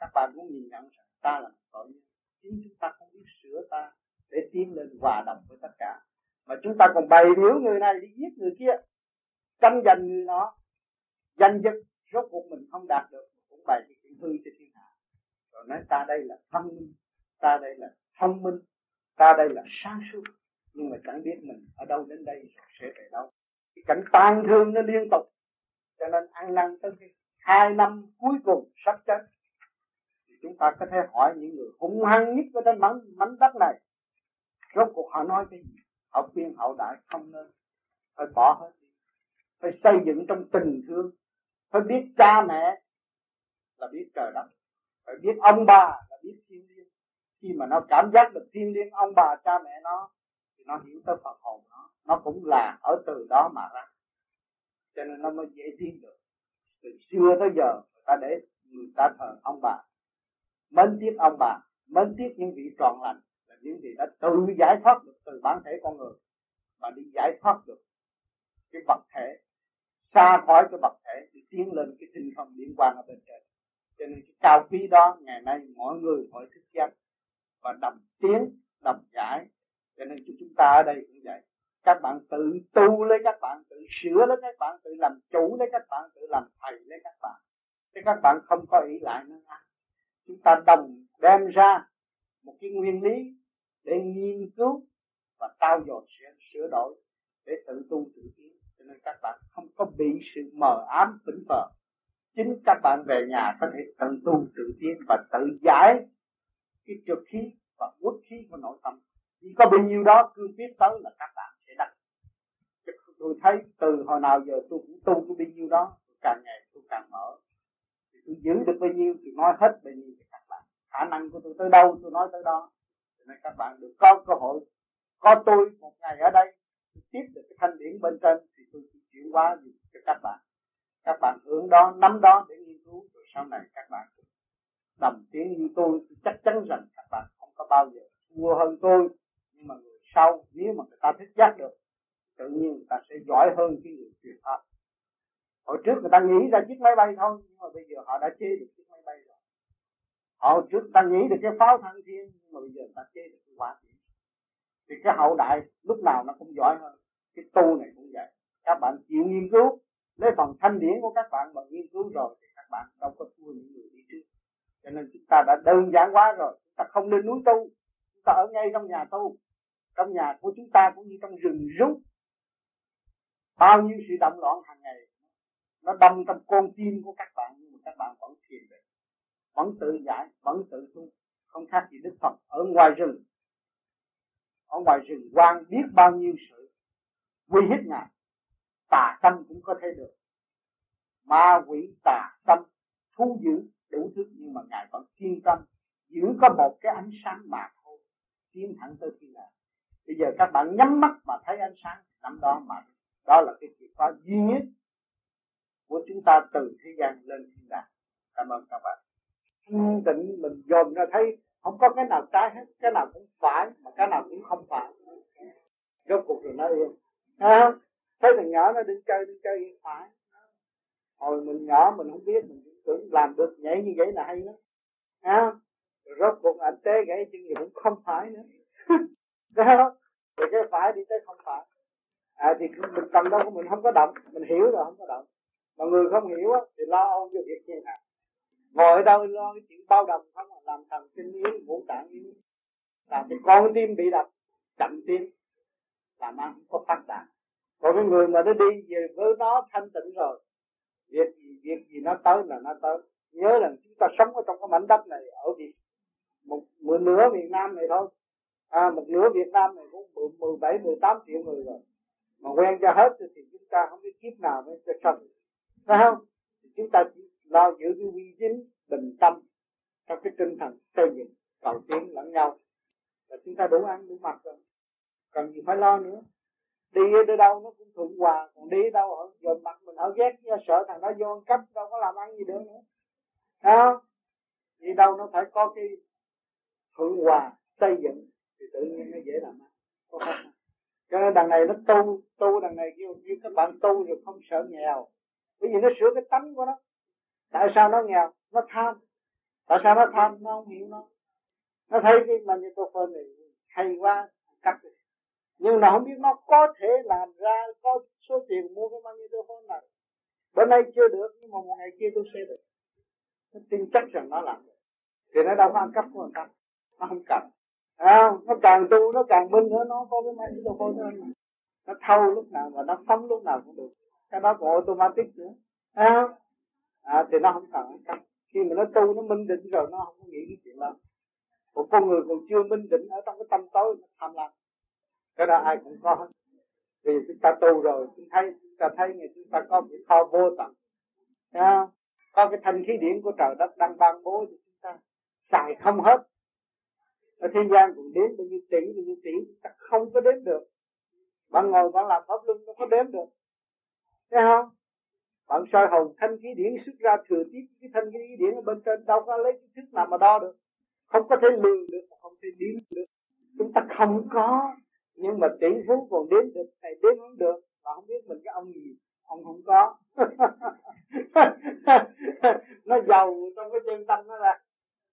Các bạn cũng nhìn nhận rằng ta là tội nhân chính chúng ta không biết sửa ta để tiến lên hòa đồng với tất cả. Mà chúng ta còn bày biểu người này đi giết người kia, tranh giành người đó danh dật rốt cuộc mình không đạt được, cũng bày cái chuyện hư cho thiên hạ. Rồi nói, ta đây là thông minh, ta đây là thông minh, ta đây là sáng suốt, nhưng mà chẳng biết mình ở đâu đến đây rồi sẽ về đâu. Cái cảnh tan thương nó liên tục, cho nên ăn năn tới hai năm cuối cùng sắp chết chúng ta có thể hỏi những người hung hăng nhất ở trên mảnh mảnh đất này. Rốt cuộc họ nói cái gì? Họ khuyên hậu đại không nên. Phải bỏ hết đi. Phải xây dựng trong tình thương. Phải biết cha mẹ là biết trời đất. Phải biết ông bà là biết thiên liêng. Khi mà nó cảm giác được thiên liêng, ông bà, cha mẹ nó, thì nó hiểu tới phật hồn nó. Nó cũng là ở từ đó mà ra. Cho nên nó mới dễ tin được. Từ xưa tới giờ, người ta để, người ta thờ ông bà mến tiếc ông bà, mến tiếc những vị tròn lành, là những vị đã tự giải thoát được từ bản thể con người và đi giải thoát được cái vật thể, xa khỏi cái vật thể thì tiến lên cái tinh không liên quan ở bên trên. Cho nên cái cao quý đó, ngày nay mọi người, mọi thức giác và đồng tiếng đồng giải. Cho nên chúng ta ở đây cũng vậy. Các bạn tự tu lấy các bạn, tự sửa lấy các bạn, tự làm chủ lấy các bạn, tự làm thầy lấy các bạn. Chứ các bạn không có ý lại nữa chúng ta đồng đem ra một cái nguyên lý để nghiên cứu và trao dồi sửa, sửa đổi để tự tu tự tiến. Cho nên các bạn không có bị sự mờ ám vĩnh vờ. Chính các bạn về nhà có thể tự tu tự tiến và tự giải cái trượt khí và uất khí của nội tâm. Chỉ có bao nhiêu đó cứ biết tới là các bạn sẽ đặt tôi thấy từ hồi nào giờ tôi cũng tu cái bao nhiêu đó càng ngày tôi càng mở tôi giữ được bao nhiêu thì nói hết bao nhiêu các bạn. Khả năng của tôi tới đâu, tôi nói tới đó. Cho nên các bạn được có cơ hội. Có tôi một ngày ở đây tiếp được cái thanh điển bên trên, thì tôi sẽ chuyển hóa cho các bạn. Các bạn hưởng đó, nắm đó để nghiên cứu, rồi sau này các bạn đồng tiếng như tôi. Tôi chắc chắn rằng các bạn không có bao giờ thua hơn tôi. Nhưng mà người sau, nếu mà người ta thích giác được, tự nhiên người ta sẽ giỏi hơn cái người truyền pháp hồi trước người ta nghĩ ra chiếc máy bay thôi, nhưng mà bây giờ họ đã chế được chiếc máy bay rồi. Hồi trước người ta nghĩ được cái pháo thăng thiên, nhưng mà bây giờ người ta chế được cái quả tiễn thì cái hậu đại lúc nào nó cũng giỏi hơn. Cái tu này cũng vậy. Các bạn chịu nghiên cứu, lấy phần thanh điển của các bạn mà nghiên cứu rồi thì các bạn đâu có thua những người đi trước. Cho nên chúng ta đã đơn giản quá rồi. Chúng ta không lên núi tu. Chúng ta ở ngay trong nhà tu. Trong nhà của chúng ta cũng như trong rừng rú. Bao nhiêu sự động loạn hàng ngày nó đâm trong con tim của các bạn, nhưng mà các bạn vẫn thiền được vẫn tự giải, vẫn tự tu. Không khác gì đức phật ở ngoài rừng. Ở ngoài rừng quan biết bao nhiêu sự, quy hiếp ngài. Tà tâm cũng có thể được. Ma quỷ, tà tâm thu giữ đủ thứ, nhưng mà ngài vẫn kiên tâm. Giữ có một cái ánh sáng mà thôi. Tiến thẳng tới thiên đàng bây giờ các bạn nhắm mắt mà thấy ánh sáng, năm đó mà, đó là cái chìa khóa duy nhất của chúng ta từ thế gian lên thiên đàng. Cảm ơn các bạn. Thanh tịnh mình dồn ra thấy không có cái nào trái hết cái nào cũng phải mà cái nào cũng không phải. Rốt cuộc rồi nó yên à, thấy thằng nhỏ nó đi chơi đi chơi yên phải. Hồi mình nhỏ mình không biết mình tưởng làm được nhảy như vậy là hay lắm. À, rồi rốt cuộc anh tế gãy chân gì cũng không phải nữa. Đó rồi cái phải đi tới không phải. À thì mình cần đâu của mình không có động. Mình hiểu rồi không có động mà người không hiểu á, thì lo âu cho việc thiên hạ ngồi ở đâu lo cái chuyện bao đồng không à, làm thần kinh yếu ngũ tạng yếu làm cho con tim bị đập chậm tim làm ăn không có phát đạt. Còn cái người mà nó đi về với nó thanh tịnh rồi việc gì việc gì nó tới là nó tới. Nhớ rằng chúng ta sống ở trong cái mảnh đất này ở Việt một một nửa miền Nam này thôi. À, một nửa Việt Nam này cũng mười bảy mười tám triệu người rồi. Mà quen cho hết thì chúng ta không biết kiếp nào mới cho xong phải không? Chúng ta chỉ lo giữ cái uy tín bình tâm trong cái tinh thần xây dựng, cầu tiến lẫn nhau. Là chúng ta đủ ăn, đủ mặc rồi. Cần gì phải lo nữa? Đi ở đâu nó cũng thuận hòa, còn đi đâu họ dồn mặt mình ở ghét sợ thằng đó vô cấp đâu có làm ăn gì được nữa. Đó đi đâu nó phải có cái thuận hòa, xây dựng, thì tự nhiên nó dễ làm ăn. Có không? Cho nên đằng này nó tu tu đằng này kêu như các bạn tu rồi không sợ nghèo bởi vì nó sửa cái tánh của nó. Tại sao nó nghèo? Nó tham. Tại sao nó tham? Nó không hiểu nó. Nó thấy cái magnetophone này hay quá cắt đi. Nhưng nó không biết nó có thể làm ra có số tiền mua cái magnetophone này. Bữa nay chưa được nhưng mà một ngày kia tôi sẽ được. Nó tin chắc rằng nó làm được. Thì nó đâu có ăn cắp của người ta nó không cần. À, nó càng tu nó càng minh nữa nó có cái magnetophone hơn nó thâu lúc nào và nó phóng lúc nào cũng được cái đó còn automatic nữa. À, à, thì nó không cần ăn khi mà nó tu nó minh định rồi nó không có nghĩ cái chuyện đó một con người còn chưa minh định ở trong cái tâm tối nó tham lam. Cái đó ai cũng có hết. Vì chúng ta tu rồi chúng thấy chúng ta thấy ngày chúng ta có cái kho vô tận. À, có cái thanh khí điển của trời đất đang ban bố cho chúng ta. Xài không hết. Ở thế gian cũng đến bao nhiêu tỷ bao nhiêu tỷ chúng ta không có đếm được. Bạn ngồi bạn làm pháp luân nó có đếm được thấy không? Bạn soi hồn thanh khí điển xuất ra thừa tiếp cái thanh khí điển ở bên trên đâu có lấy cái thức nào mà đo được. Không có thể lường được không thể đếm được. Chúng ta không có nhưng mà tỷ phú còn đếm được thầy đếm không được. Mà không biết mình cái ông gì ông không có. Nó giàu trong cái chân tâm nó là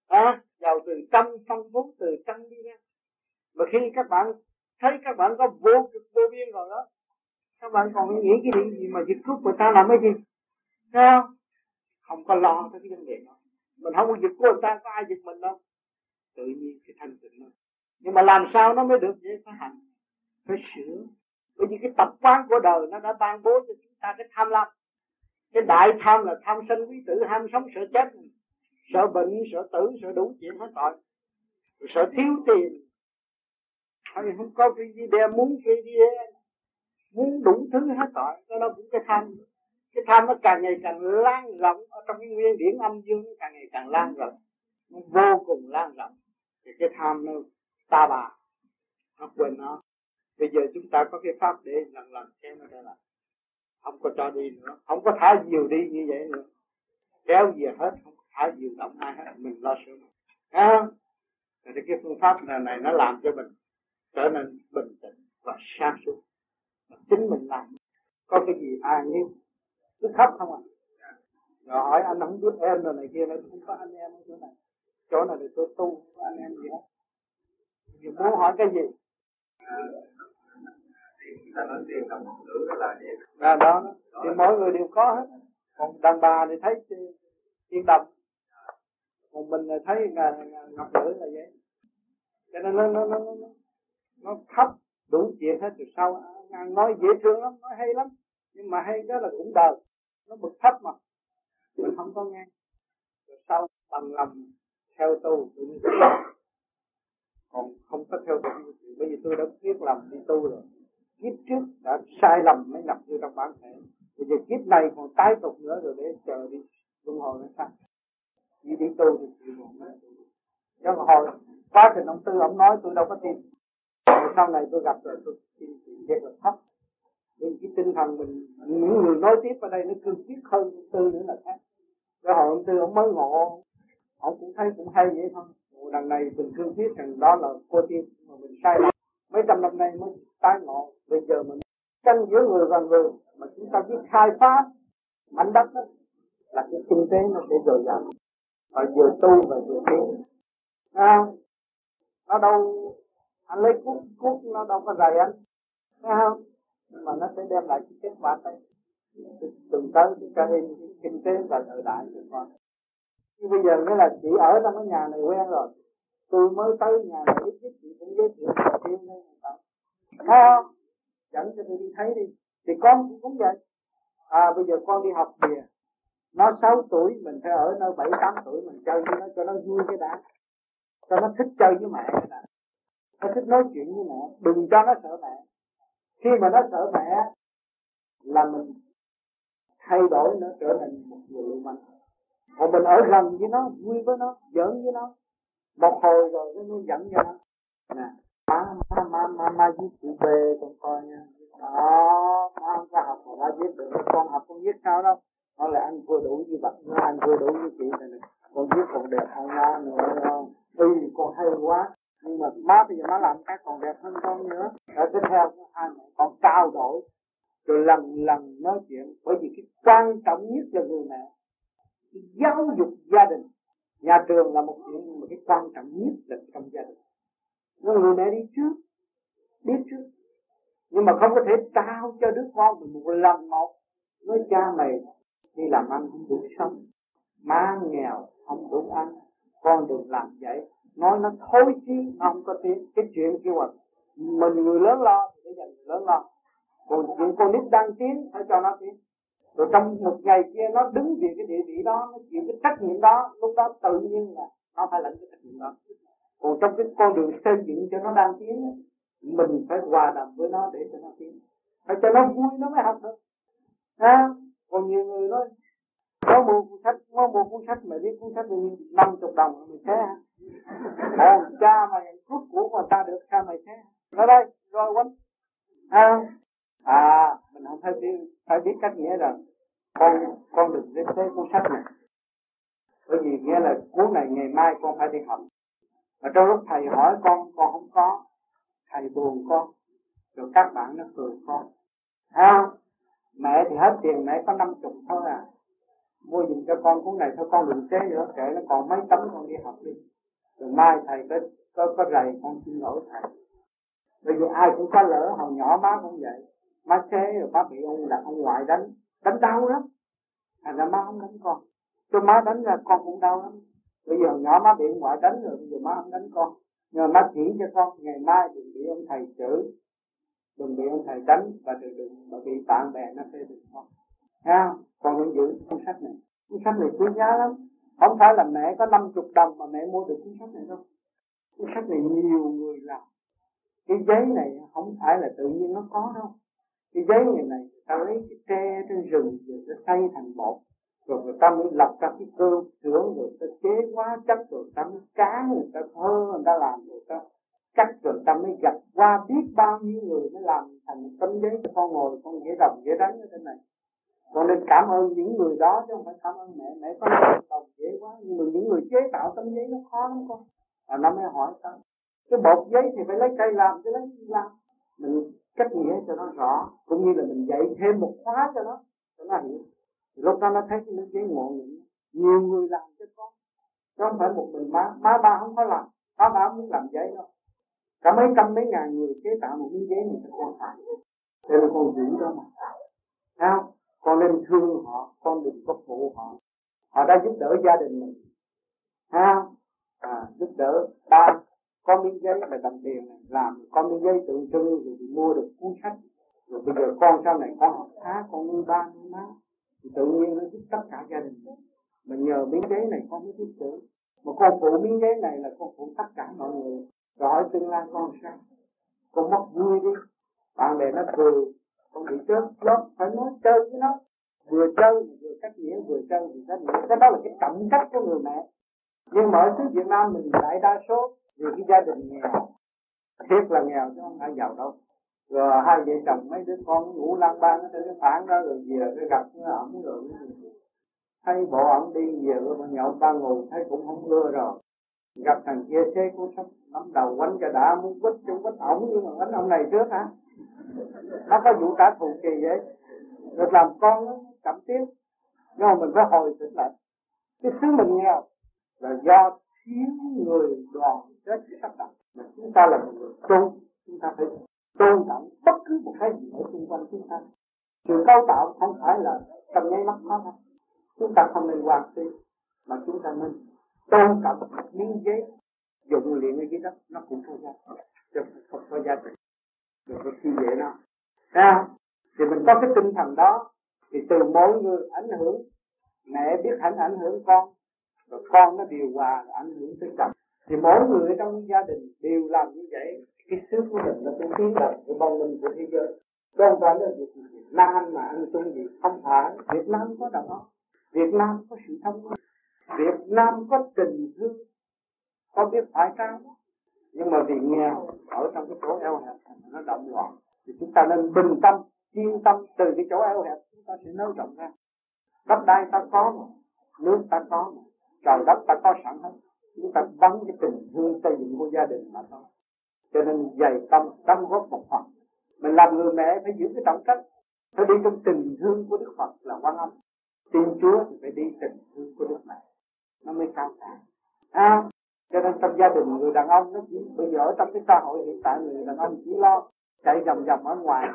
à, giàu từ tâm phong phú từ tâm đi ra mà khi các bạn thấy các bạn có vô cực vô biên rồi đó các bạn còn nghĩ cái điều gì mà giật cướp người ta làm cái gì? Thấy không? Không có lo tới cái vấn đề đó. Mình không có giật của người ta, có ai giật mình đâu. Tự nhiên cái thanh tịnh nó nhưng mà làm sao nó mới được vậy phải hành? Phải sửa. Bởi vì cái tập quán của đời nó đã ban bố cho chúng ta cái tham lam. Cái đại tham là tham sân quý tử, ham sống sợ chết. Sợ bệnh, sợ tử, sợ đủ chuyện hết tội. Sợ thiếu tiền. Hay không có cái gì đem muốn cái gì muốn đủ thứ hết tội cái đó cũng cái tham. Cái tham nó càng ngày càng lan rộng ở trong cái nguyên điển âm dương nó càng ngày càng lan rộng nó vô cùng lan rộng. Thì cái tham nó ta bà nó quên nó. Bây giờ chúng ta có cái pháp để lần lần xem nó trở lại không có cho đi nữa không có thả diều đi như vậy nữa. Kéo về hết không thả diều động ai hết mình lo sửa mình à, thì cái phương pháp này, này nó làm cho mình trở nên bình tĩnh và sáng suốt chính mình làm. Có cái gì ai như cứ khóc không à? Rồi hỏi anh không biết em rồi này kia nó không có anh em ở chỗ này. Chỗ này thì tôi tu có anh em gì hết. Thì muốn hỏi cái gì? À, đó thì mỗi người đều có hết. Còn đàn bà thì thấy yên tâm. Còn mình thấy ngọc nữ là vậy. Cho nên nó nó nó nó, nó thấp đủ chuyện hết từ sau nói dễ thương lắm, nói hay lắm. Nhưng mà hay đó là cũng đời. Nó bực thấp mà. Mình không có nghe. Rồi sau, bằng lòng, theo tu tự nhiên còn không có theo tu bây giờ tôi đã biết làm đi tu rồi. Kiếp trước đã sai lầm mới nhập vô trong bản thể. Bây giờ kiếp này còn tái tục nữa rồi để chờ đi. Luân hồi nó sao? Chỉ đi tu thì chịu còn nữa cho hồi quá trình ông tư ông nói, tôi đâu có tin sau này tôi gặp rồi tôi tin thiệt là thấp. Nên cái tinh thần mình những người nói tiếp ở đây nó cương quyết hơn ông tư nữa là khác. Cái hồi ông tư ông mới ngộ ông cũng thấy cũng hay vậy thôi. Đằng này mình cương quyết rằng đó là cô tiên mà mình sai lầm. Mấy trăm năm nay mới tái ngộ bây giờ mình tranh giữa người và người mà chúng ta biết khai phá. Mảnh đất đó là cái kinh tế nó sẽ dồi dào. Và vừa tu và vừa tiến. À, nó đâu anh lấy cuốc cuốc nó đâu có rầy anh. Thấy không? Nhưng mà nó sẽ đem lại cái kết quả đấy từng tới cái ta hình kinh tế và thời đại của con nhưng bây giờ nghĩa là chị ở trong cái nhà này quen rồi. Tôi mới tới nhà này ít nhất chị cũng giới thiệu đầu tiên đây thấy không? Dẫn cho tôi đi thấy đi. Thì con cũng cũng vậy. À bây giờ con đi học kìa. Nó 6 tuổi, mình phải ở nơi bảy tám tuổi mình chơi với nó cho nó vui cái đã. Cho nó thích chơi với mẹ cái đã nó thích nói chuyện với mẹ. Đừng cho nó sợ mẹ. Khi mà nó sợ mẹ, là mình thay đổi nó trở thành một người lưu manh còn mình ở gần với nó, vui với nó, giỡn với nó một hồi rồi nó dẫn cho nó. Nè, má má má má má viết chữ B con coi nha. Đó, má không có học mà má viết được. Con học con viết sao đâu. Nó là anh vừa đủ như vậy nó anh vừa đủ như chị này con viết còn đẹp hơn má nữa ừ con hay quá nhưng mà má bây giờ má làm cái còn đẹp hơn con nữa. Rồi tiếp theo hai mẹ con trao đổi. Rồi lần lần nói chuyện, bởi vì cái quan trọng nhất là người mẹ. Giáo dục gia đình. Nhà trường là một chuyện mà cái quan trọng nhất là trong gia đình. Nó người mẹ đi trước biết trước. Nhưng mà không có thể trao cho đứa con mình một lần một. Nói cha mày, đi làm ăn không đủ sống. Má nghèo, không đủ ăn, con đừng làm vậy nói nó thối chí nó không có tiếng. Cái chuyện kia mà mình người lớn lo thì để dành người lớn lo. Còn chuyện con nít đang tiến phải cho nó tiến. Rồi trong một ngày kia nó đứng về cái địa vị đó nó chịu cái trách nhiệm đó lúc đó tự nhiên là nó phải lãnh cái trách nhiệm đó. Còn trong cái con đường xây dựng cho nó đang tiến mình phải hòa đồng với nó để cho nó tiến. Phải cho nó vui nó mới học được. À, còn nhiều người nói có mua cuốn sách có mua cuốn sách mà biết cuốn sách bao nhiêu? Năm chục đồng mình thế hả? Còn cha mày rút của mà ta được sao mày thế ở đây rồi quấn à, à mình không phải biết phải biết cách nghĩa rằng con con đừng đến thế cuốn sách này. Bởi vì nghĩa là cuốn này ngày mai con phải đi học. Mà trong lúc thầy hỏi con con không có. Thầy buồn con rồi các bạn nó cười con. À, mẹ thì hết tiền mẹ có năm chục thôi à mua dùng cho con cuốn này, thôi con đừng chế nữa, kệ nó còn mấy tấm con đi học đi. Rồi mai thầy có có có rầy, con xin lỗi thầy. Bởi vì ai cũng có lỡ, hồi nhỏ má cũng vậy. Má chế rồi má bị ông đặt ông ngoại đánh. Đánh đau lắm. Thành ra má không đánh con. Cho má đánh ra, con cũng đau lắm. Bây giờ nhỏ má bị ông ngoại đánh rồi, bây giờ má không đánh con. Nhưng mà má chỉ cho con, ngày mai đừng bị ông thầy chửi. Đừng bị ông thầy đánh và đừng đừng mà bị bạn bè nó phê bình con. Ha con nên giữ cuốn sách này. Cuốn sách này quý giá lắm. Không phải là mẹ có 50 đồng mà mẹ mua được cuốn sách này đâu. Cuốn sách này nhiều người làm. Cái giấy này không phải là tự nhiên nó có đâu. Cái giấy này này ta lấy cái tre trên rừng rồi ta xây thành bột. Rồi người ta mới lập ra cái cơ xưởng, rồi ta chế hóa chất, rồi ta mới cá, người ta thơ, người ta làm rồi ta cắt, rồi ta mới gặp qua biết bao nhiêu người mới làm thành tấm giấy cho con ngồi, con dễ đồng dễ đánh ở trên này con nên cảm ơn những người đó chứ không phải cảm ơn mẹ. Mẹ có đồng dễ quá, nhưng mà những người chế tạo tấm giấy nó khó lắm con. Và nó mới hỏi con cái bột giấy thì phải lấy cây làm, chứ lấy gì làm? Mình cách nghĩa cho nó rõ, cũng như là mình dạy thêm một khóa cho nó cho nó hiểu. Thì lúc đó nó thấy cái nước giấy ngộ nghĩnh. Nhiều người làm cho con. Chứ không phải một mình má. Má ba không có làm. Má ba muốn làm giấy đâu. Cả mấy trăm mấy ngàn người chế tạo một miếng giấy này cho con. Phải để là con giữ đó mà. Sao con nên thương họ con đừng có phụ họ. Họ đã giúp đỡ gia đình mình. Ha? À, giúp đỡ ba có miếng giấy là đồng tiền này làm có miếng giấy tượng trưng rồi mua được cuốn sách. Rồi bây giờ con sau này con học khá con nuôi ba nuôi má thì tự nhiên nó giúp tất cả gia đình. Mà nhờ miếng giấy này con mới biết chữ mà con phụ miếng giấy này là con phụ tất cả mọi người. Rồi hỏi tương lai con sao? Con mất vui đi. Bạn bè nó cười con bị chết lót phải nói chơi với nó. Vừa chơi vừa cách nghĩa, vừa chơi vừa cách nghĩa. Cái đó là cái trọng cách của người mẹ. Nhưng mà ở xứ Việt Nam mình đại đa số vì cái gia đình nghèo. Thiệt là nghèo chứ không phải giàu đâu. Rồi hai vợ chồng, mấy đứa con ngủ lang bang ở trên cái phản đó, rồi về cái gặp nó ẩm rồi thấy bộ ẩm đi về, rồi mà nhậu ba ngủ thấy cũng không ưa rồi. Gặp thằng kia chế cũng sắp nắm đầu quánh cho đã, muốn quýt chung quýt ổng, nhưng mà quánh ông này trước hả? Nó có vụ trả thù kỳ vậy. Được làm con nó cảm tiếp. Nhưng mà mình phải hồi tỉnh lại. Cái thứ mình nghèo là do thiếu người đoàn kết sắp đặt mà chúng ta là một người tôn, chúng ta phải tôn trọng bất cứ một cái gì ở xung quanh chúng ta. Sự cấu tạo không phải là trong nháy mắt nó đâu chúng ta không nên hoàn phi mà chúng ta nên tôn trọng miếng giấy dụng luyện như dưới đó. Nó cũng không giá được không có giá trị đừng có khi dễ nó ha thì mình có cái tinh thần đó, thì từ mỗi người ảnh hưởng, mẹ biết hẳn ảnh hưởng con, rồi con nó điều hòa ảnh hưởng tới chồng. Thì mỗi người trong gia đình đều làm như vậy. Cái sức của mình nó cũng tiến lên cái văn minh của thế giới. Không phải là Việt Nam mà anh tung gì, không phải. Việt Nam có đàn đó. Việt Nam có sự thông minh, Việt Nam có tình thương, có biết phải trái nhưng mà vì nghèo ở trong cái chỗ eo hẹp nó động loạn. Thì chúng ta nên bình tâm chuyên tâm từ cái chỗ eo hẹp chúng ta sẽ nới rộng ra. Đất đai ta có mà nước ta có mà trời đất ta có sẵn hết. Chúng ta bắn cái tình thương xây dựng của gia đình mà thôi. Cho nên dày tâm đóng góp một phần. Mình làm người mẹ phải giữ cái trọng trách. Phải đi trong tình thương của đức phật là quan âm. Tin chúa thì phải đi tình thương của đức mẹ. Nó mới cao cả. À, cho nên trong gia đình người đàn ông, nó chỉ, bây giờ ở trong cái xã hội hiện tại người đàn ông chỉ lo chạy vòng vòng ở ngoài,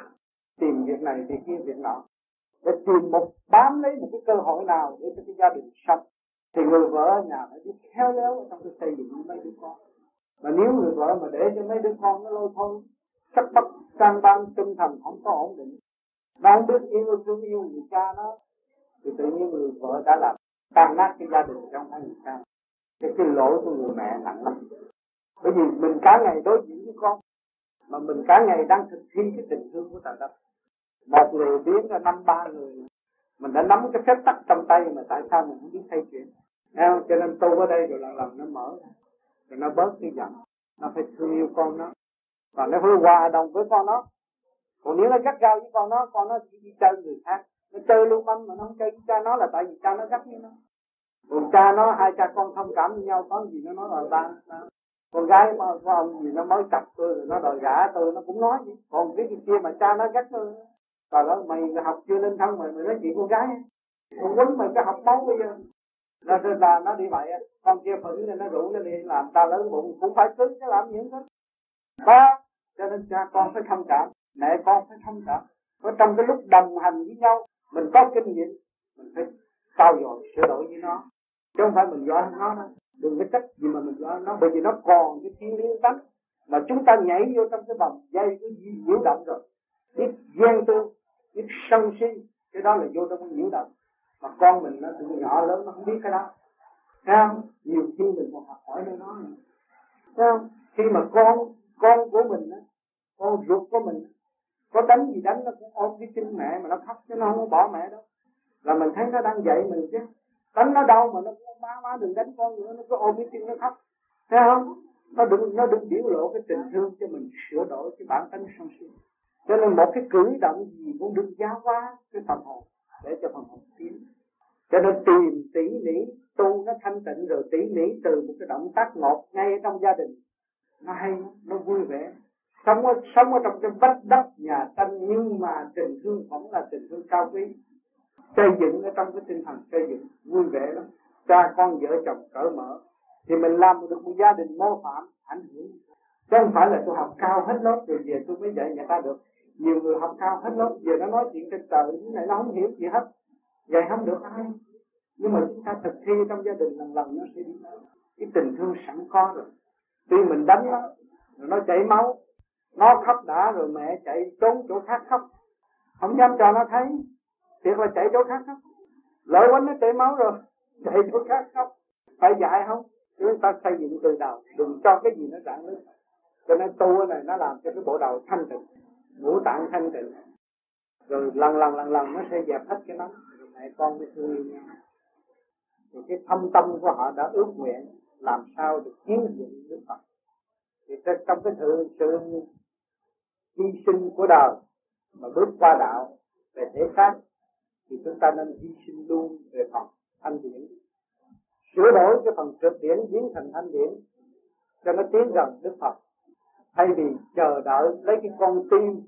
tìm việc này việc kia, việc nọ. Để tìm một, bám lấy một cái cơ hội nào để cho cái gia đình sống thì người vợ ở nhà phải biết khéo léo trong cái xây dựng mấy đứa con. Mà nếu người vợ mà để cho mấy đứa con nó lôi thôi chắc bất căng ban tinh thần không có ổn định. Nó không biết yêu, thương yêu người cha nó, thì tự nhiên người vợ đã làm tan nát cái gia đình trong hai người cha cái cái lỗi của người mẹ nặng lắm. Bởi vì mình cả ngày đối diện với con, mà mình cả ngày đang thực thi cái tình thương của trời đất một người biến ra năm ba người, mình đã nắm cái phép tắc trong tay mà tại sao mình không biết thay chuyện. Không? cho nên tu ở đây rồi lần lần nó mở rồi nó bớt cái giận. Nó phải thương yêu con nó. Và nó phải hòa đồng với con nó. Còn nếu nó gắt gao với con nó con nó chỉ đi chơi người khác. Nó chơi lưu manh mà nó không chơi với cha nó là tại vì cha nó gắt với nó còn cha nó hai cha con thông cảm với nhau, có gì nó nói là ba con gái mà có ông gì nó mới chặt tôi, rồi nó đòi gả tôi, nó cũng nói vậy. Còn cái kia mà cha nó gắt tôi và đó mày học chưa lên thân mày mày nói chuyện con gái. Con quấn mày cái học máu bây giờ. Nó là nó đi vậy con kia phẫn nên nó rủ nó đi làm ta lớn bụng, cũng phải cứng chứ làm những thứ. Ba cho nên cha con phải thông cảm, mẹ con phải thông cảm. Có trong cái lúc đồng hành với nhau, mình có kinh nghiệm, mình phải trao dồi, sửa đổi với nó chứ không phải mình giỏi nó đâu đừng có trách gì mà mình giỏi nó bởi vì nó còn cái thiên liêng tánh. Mà chúng ta nhảy vô trong cái vòng dây cái gì nhiễu động rồi. Biết gian tư, biết sân si cái đó là vô trong cái nhiễu động. Mà con mình nó từ nhỏ lớn nó không biết cái đó. Thấy không? Nhiều khi mình còn học hỏi nơi nó này. không? Khi mà con con của mình á con ruột của mình có đánh gì đánh nó cũng ôm cái chân mẹ mà nó khóc chứ nó không có bỏ mẹ đâu. Là mình thấy nó đang dạy mình chứ đánh nó đau mà nó cũng má má đừng đánh con nữa nó cứ ôm cái chân nó khóc. Thấy không? Nó đừng nó đừng biểu lộ cái tình thương cho mình sửa đổi cái bản tính sân si. Cho nên một cái cử động gì cũng được giáo hóa cái phần hồn để cho phần hồn tiến. Cho nên tìm tỉ mỉ tu nó thanh tịnh rồi tỉ mỉ từ một cái động tác ngọt ngay trong gia đình. Nó hay nó vui vẻ. Sống ở, sống ở trong cái vách đất nhà tranh nhưng mà tình thương vẫn là tình thương cao quý xây dựng ở trong cái tinh thần xây dựng, vui vẻ lắm. Cha con, vợ chồng cởi mở. Thì mình làm được một gia đình mô phạm, ảnh hưởng. Chứ không phải là tôi học cao hết lớp rồi về tôi mới dạy người ta được. Nhiều người học cao hết lớp, giờ nó nói chuyện trên trời như này nó không hiểu gì hết. Dạy không được ai. Nhưng mà chúng ta thực thi trong gia đình, lần lần nó sẽ đi. Cái tình thương sẵn có rồi. Tuy mình đánh nó, rồi nó chảy máu, nó khóc đã rồi mẹ chạy trốn chỗ khác khóc. Không dám cho nó thấy thiệt là chạy chỗ khác khóc lỡ quánh nó chảy máu rồi chạy chỗ khác khóc phải dạy không? Chúng ta xây dựng từ đầu đừng cho cái gì nó rạn nứt. Cho nên tu này nó làm cho cái bộ đầu thanh tịnh ngũ tạng thanh tịnh. Rồi lần lần lần lần nó sẽ dẹp hết cái đó mẹ con mới thương yêu nhau. Thì cái thâm tâm của họ đã ước nguyện làm sao được kiến dựng Đức Phật. Thì trong cái sự, sự hy sinh của đời mà bước qua đạo về thể xác thì chúng ta nên hy sinh luôn về phần thanh điển. Sửa đổi cái phần trượt điển biến thành thanh điển cho nó tiến gần Đức Phật. Thay vì chờ đợi lấy cái con tim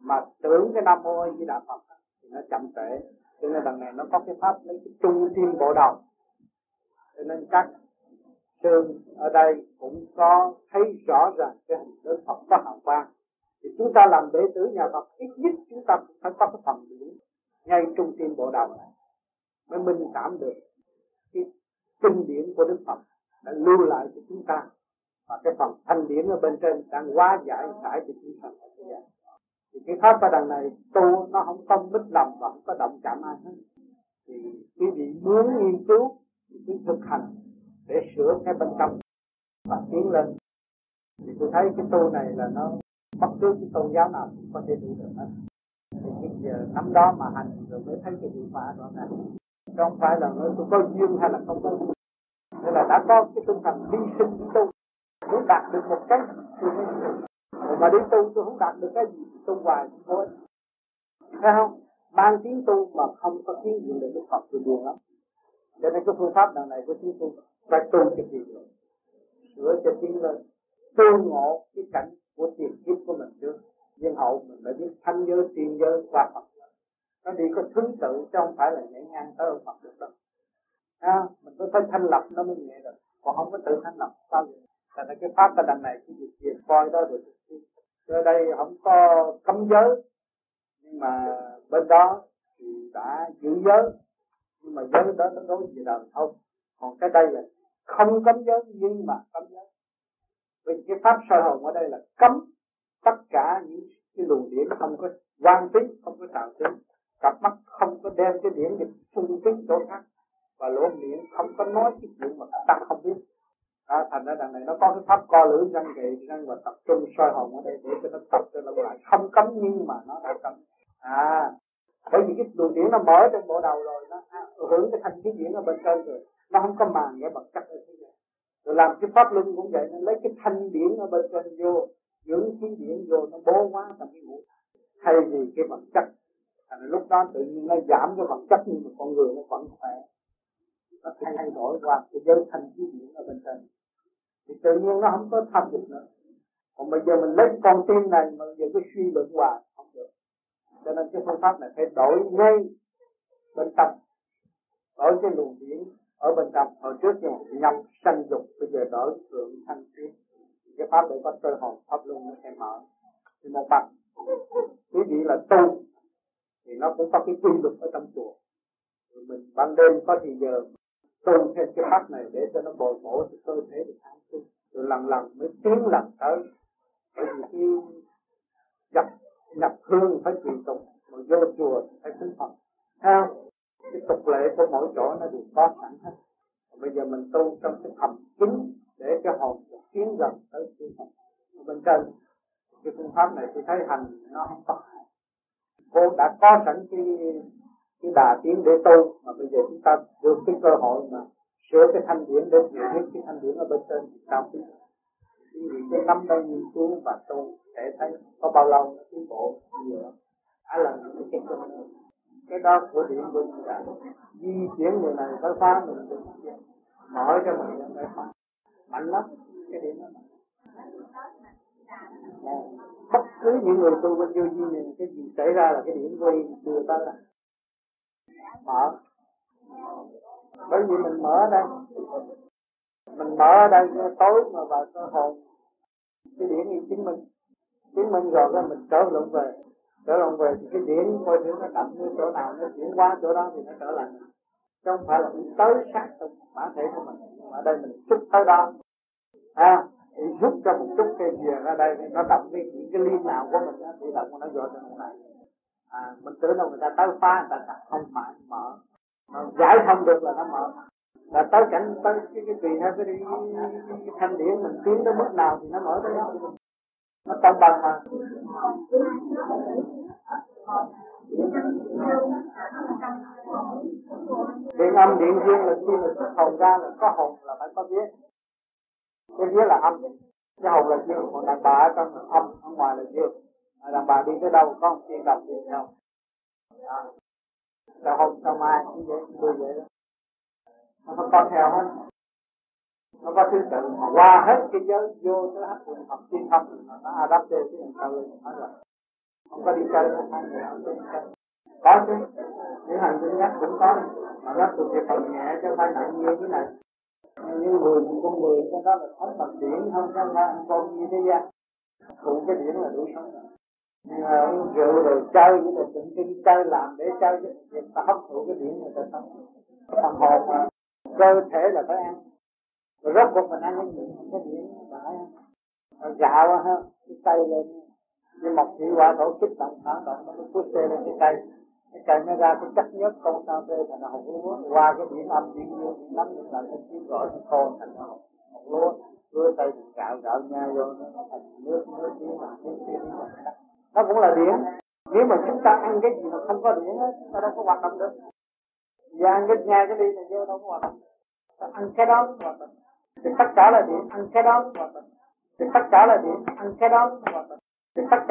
mà tưởng cái nam mô di đà Phật thì nó chậm trễ. Cho nên đằng này nó có cái pháp lấy cái trung tim bộ đầu. Cho nên các sư ở đây cũng có thấy rõ ràng cái hình đức Phật có hào quang. Thì chúng ta làm đệ tử nhà Phật, ít nhất chúng ta phải có cái phần điển ngay trung tim bộ đầu này, mới minh cảm được cái kinh điển của Đức Phật đã lưu lại cho chúng ta. Và cái phần thanh điển ở bên trên đang hóa giải giải cho chúng ta. Thì cái pháp ở đằng này, tu nó không có mít lầm và không có động chạm ai hết. Thì quý vị muốn nghiên cứu, thì cứ thực hành để sửa cái bên trong và tiến lên. Thì tôi thấy cái tu này là nó bất cứ cái tôn giáo nào cũng có thể đủ được hết thì cái giờ tâm đó mà hành rồi mới thấy cái hiệu quả rõ ràng. Không phải là nói tôi có duyên hay là không có duyên. Nên là đã có cái tinh thần hy sinh đi tu. Muốn đạt được một cái thì mới rồi mà đi tu tôi không đạt được cái gì tu hoài vô thôi. Thấy không? Ban tiếng tu mà không có tiếng gì được đức phật thì buồn lắm. Cho nên cái phương pháp lần này của chúng tôi phải tu cho gì rồi. Sửa cho tiến lên. Tu ngộ cái cảnh của tiền kiếp của mình trước nhưng hậu mình phải biết thanh giới tiền giới qua Phật nó đi có thứ tự chứ không phải là nhảy ngang tới ông Phật được đâu. À, mình có phải thanh lập nó mới nhẹ được. Còn không có tự thanh lập sao vậy? Thành ra cái pháp ta đằng này cái việc gì coi đó được ở đây không có cấm giới nhưng mà bên đó thì đã giữ giới. Nhưng mà giới đó nó đối với đời không còn cái đây là không cấm giới nhưng mà cấm giới. Vì cái pháp soi hồn ở đây là cấm tất cả những cái luồng điển không có quan tính không có tạo tính cặp mắt không có đem cái điển để phun tính chỗ khác và lỗ miệng không có nói cái chuyện mà ta không biết. À, thành ra đằng này nó có cái pháp co lưỡi răng gậy răng và tập trung soi hồn ở đây để cho nó tập cho nó lại. Không cấm nhưng mà nó đã cấm. À bởi vì cái luồng điển nó mở trên bộ đầu rồi nó à, hưởng cái thanh khí điển ở bên trên rồi. Nó không có màng nghĩa vật chất ở thế này rồi làm cái pháp luân cũng vậy nên lấy cái thanh điển ở bên trên vô dưỡng khí điển vô nó bố hóa thành cái ngũ thay vì cái vật chất thành lúc đó tự nhiên nó giảm cái vật chất, nhưng mà con người nó vẫn khỏe. Nó thay thay đổi qua cái giới thanh khí điển ở bên trên. Thì tự nhiên nó không có tham dục nữa. Còn bây giờ mình lấy con tim này, mà giờ cái suy luận hoài, không được. Cho nên cái phương pháp này phải đổi ngay bên trong. Ở cái luồng điển ở bên trong. Hồi trước thì nhập sanh dục, bây giờ đổi thượng thanh tiên cái pháp để có cơ hồn pháp luân nó sẽ mở thì một mặt quý vị là tu, thì nó cũng có cái quy luật ở trong chùa. Rồi mình ban đêm có thì giờ tu theo cái pháp này để cho nó bồi bổ cái cơ thể được an sinh. Rồi lần lần mới tiến lần tới. Bởi vì khi nhập nhập hương phải truyền tụng mà vô chùa phải kính phật theo cái tục lệ của mỗi chỗ nó đều có sẵn hết. Bây giờ mình tu trong cái thầm kín để cho hồn tiến gần tới thiên phật bên trên, cái phương pháp này tôi thấy hành nó không có cô đã có sẵn cái cái đà tiến để tu, mà bây giờ chúng ta được cái cơ hội mà sửa cái thanh điển để hiểu biết cái thanh điển ở bên trên thì sao chứ? Quý vị cứ nắm đây nghiên cứu và tu để thấy có bao lâu nó tiến bộ nhiều đã lần những cái cái cái đó của điện của chúng ta di chuyển người này phải phá mình được. Mở cho mình phải phá mạnh lắm cái điểm đó dạ. bất cứ những người tu bên vô vi này, cái gì xảy ra là cái điểm quay đưa tới là mở. Bởi vì mình mở ở đây. Mình mở ở đây tối mà vào cái hồn cái điển như chứng minh? Chứng minh rồi cái mình trở lộn về. Trở lộn về thì cái điển coi thử nó đậm như chỗ nào, nó chuyển qua chỗ đó thì nó trở lại. Chứ không phải là mình tới sát trong bản thể của mình. Ở đây mình xúc tới đó à thì rút cho một chút cây dìa ra đây nó động cái những cái liên nào của mình đó, thì động nó vô trong này. À mình tưởng đâu người ta tới phá người ta không phải mở. Mà giải không được là nó mở. Là tới cảnh tới cái cái tùy theo cái, cái, cái, thanh điển mình tiến tới mức nào thì nó mở tới đó. Nó cân bằng mà. Điện âm điện dương là khi mình xuất hồn ra là có hồn là phải có biết cái vía là âm. Cái hồn là dương còn đàn bà ở trong là âm ở ngoài là dương. À, đàn bà đi tới đâu có một chuyện đồng đi theo đó. là hồn sao mai cũng vậy tôi vậy đó nó có con theo hết. Nó có thứ tự mà qua hết cái giới vô tới hết quần học tiên thông nó adapte cái thằng sau lưng hết rồi. Không có đi chơi không hai người không đi chơi. Có chứ. Những hành tinh nhắc cũng có. Mà nó thuộc về phần nhẹ chứ không phải nặng như thế này như người, con người cho nó là sống bằng điển không chứ không phải ăn con như thế gian. Cũng cái điển là đủ sống rồi. Nhưng mà uống rượu rồi chơi với là tự tin chơi, làm để chơi với việc ta hấp thụ cái điển người ta sống. Phần hồn mà, cơ thể là phải ăn. Rồi rốt cuộc mình ăn cái điển cái điển phải ăn. Gạo ha, cái cây lên. Nhưng một hiệu quả tổ chức động, phản động, nó mới xe lên cái cây cái cây nó ra cái chất nhất con sao tê thành hồng lúa. Qua cái biển âm biển dương biển nắm điện lại nó chiếu rõ nó khô thành hồng lúa. Lúa tay thì cạo gạo nha, vô nó thành nước nước tiếng mà nước tiếng nó cũng là điện nếu mà chúng ta ăn cái gì mà không có điện á, chúng ta đâu có hoạt động được. Và ăn cái nhà cái đi này vô đâu có hoạt động ta ăn cái đó hoạt động. Thì tất cả là điện ăn cái đó hoạt động. Thì tất cả là điện ăn cái đó hoạt động. Thì tất cả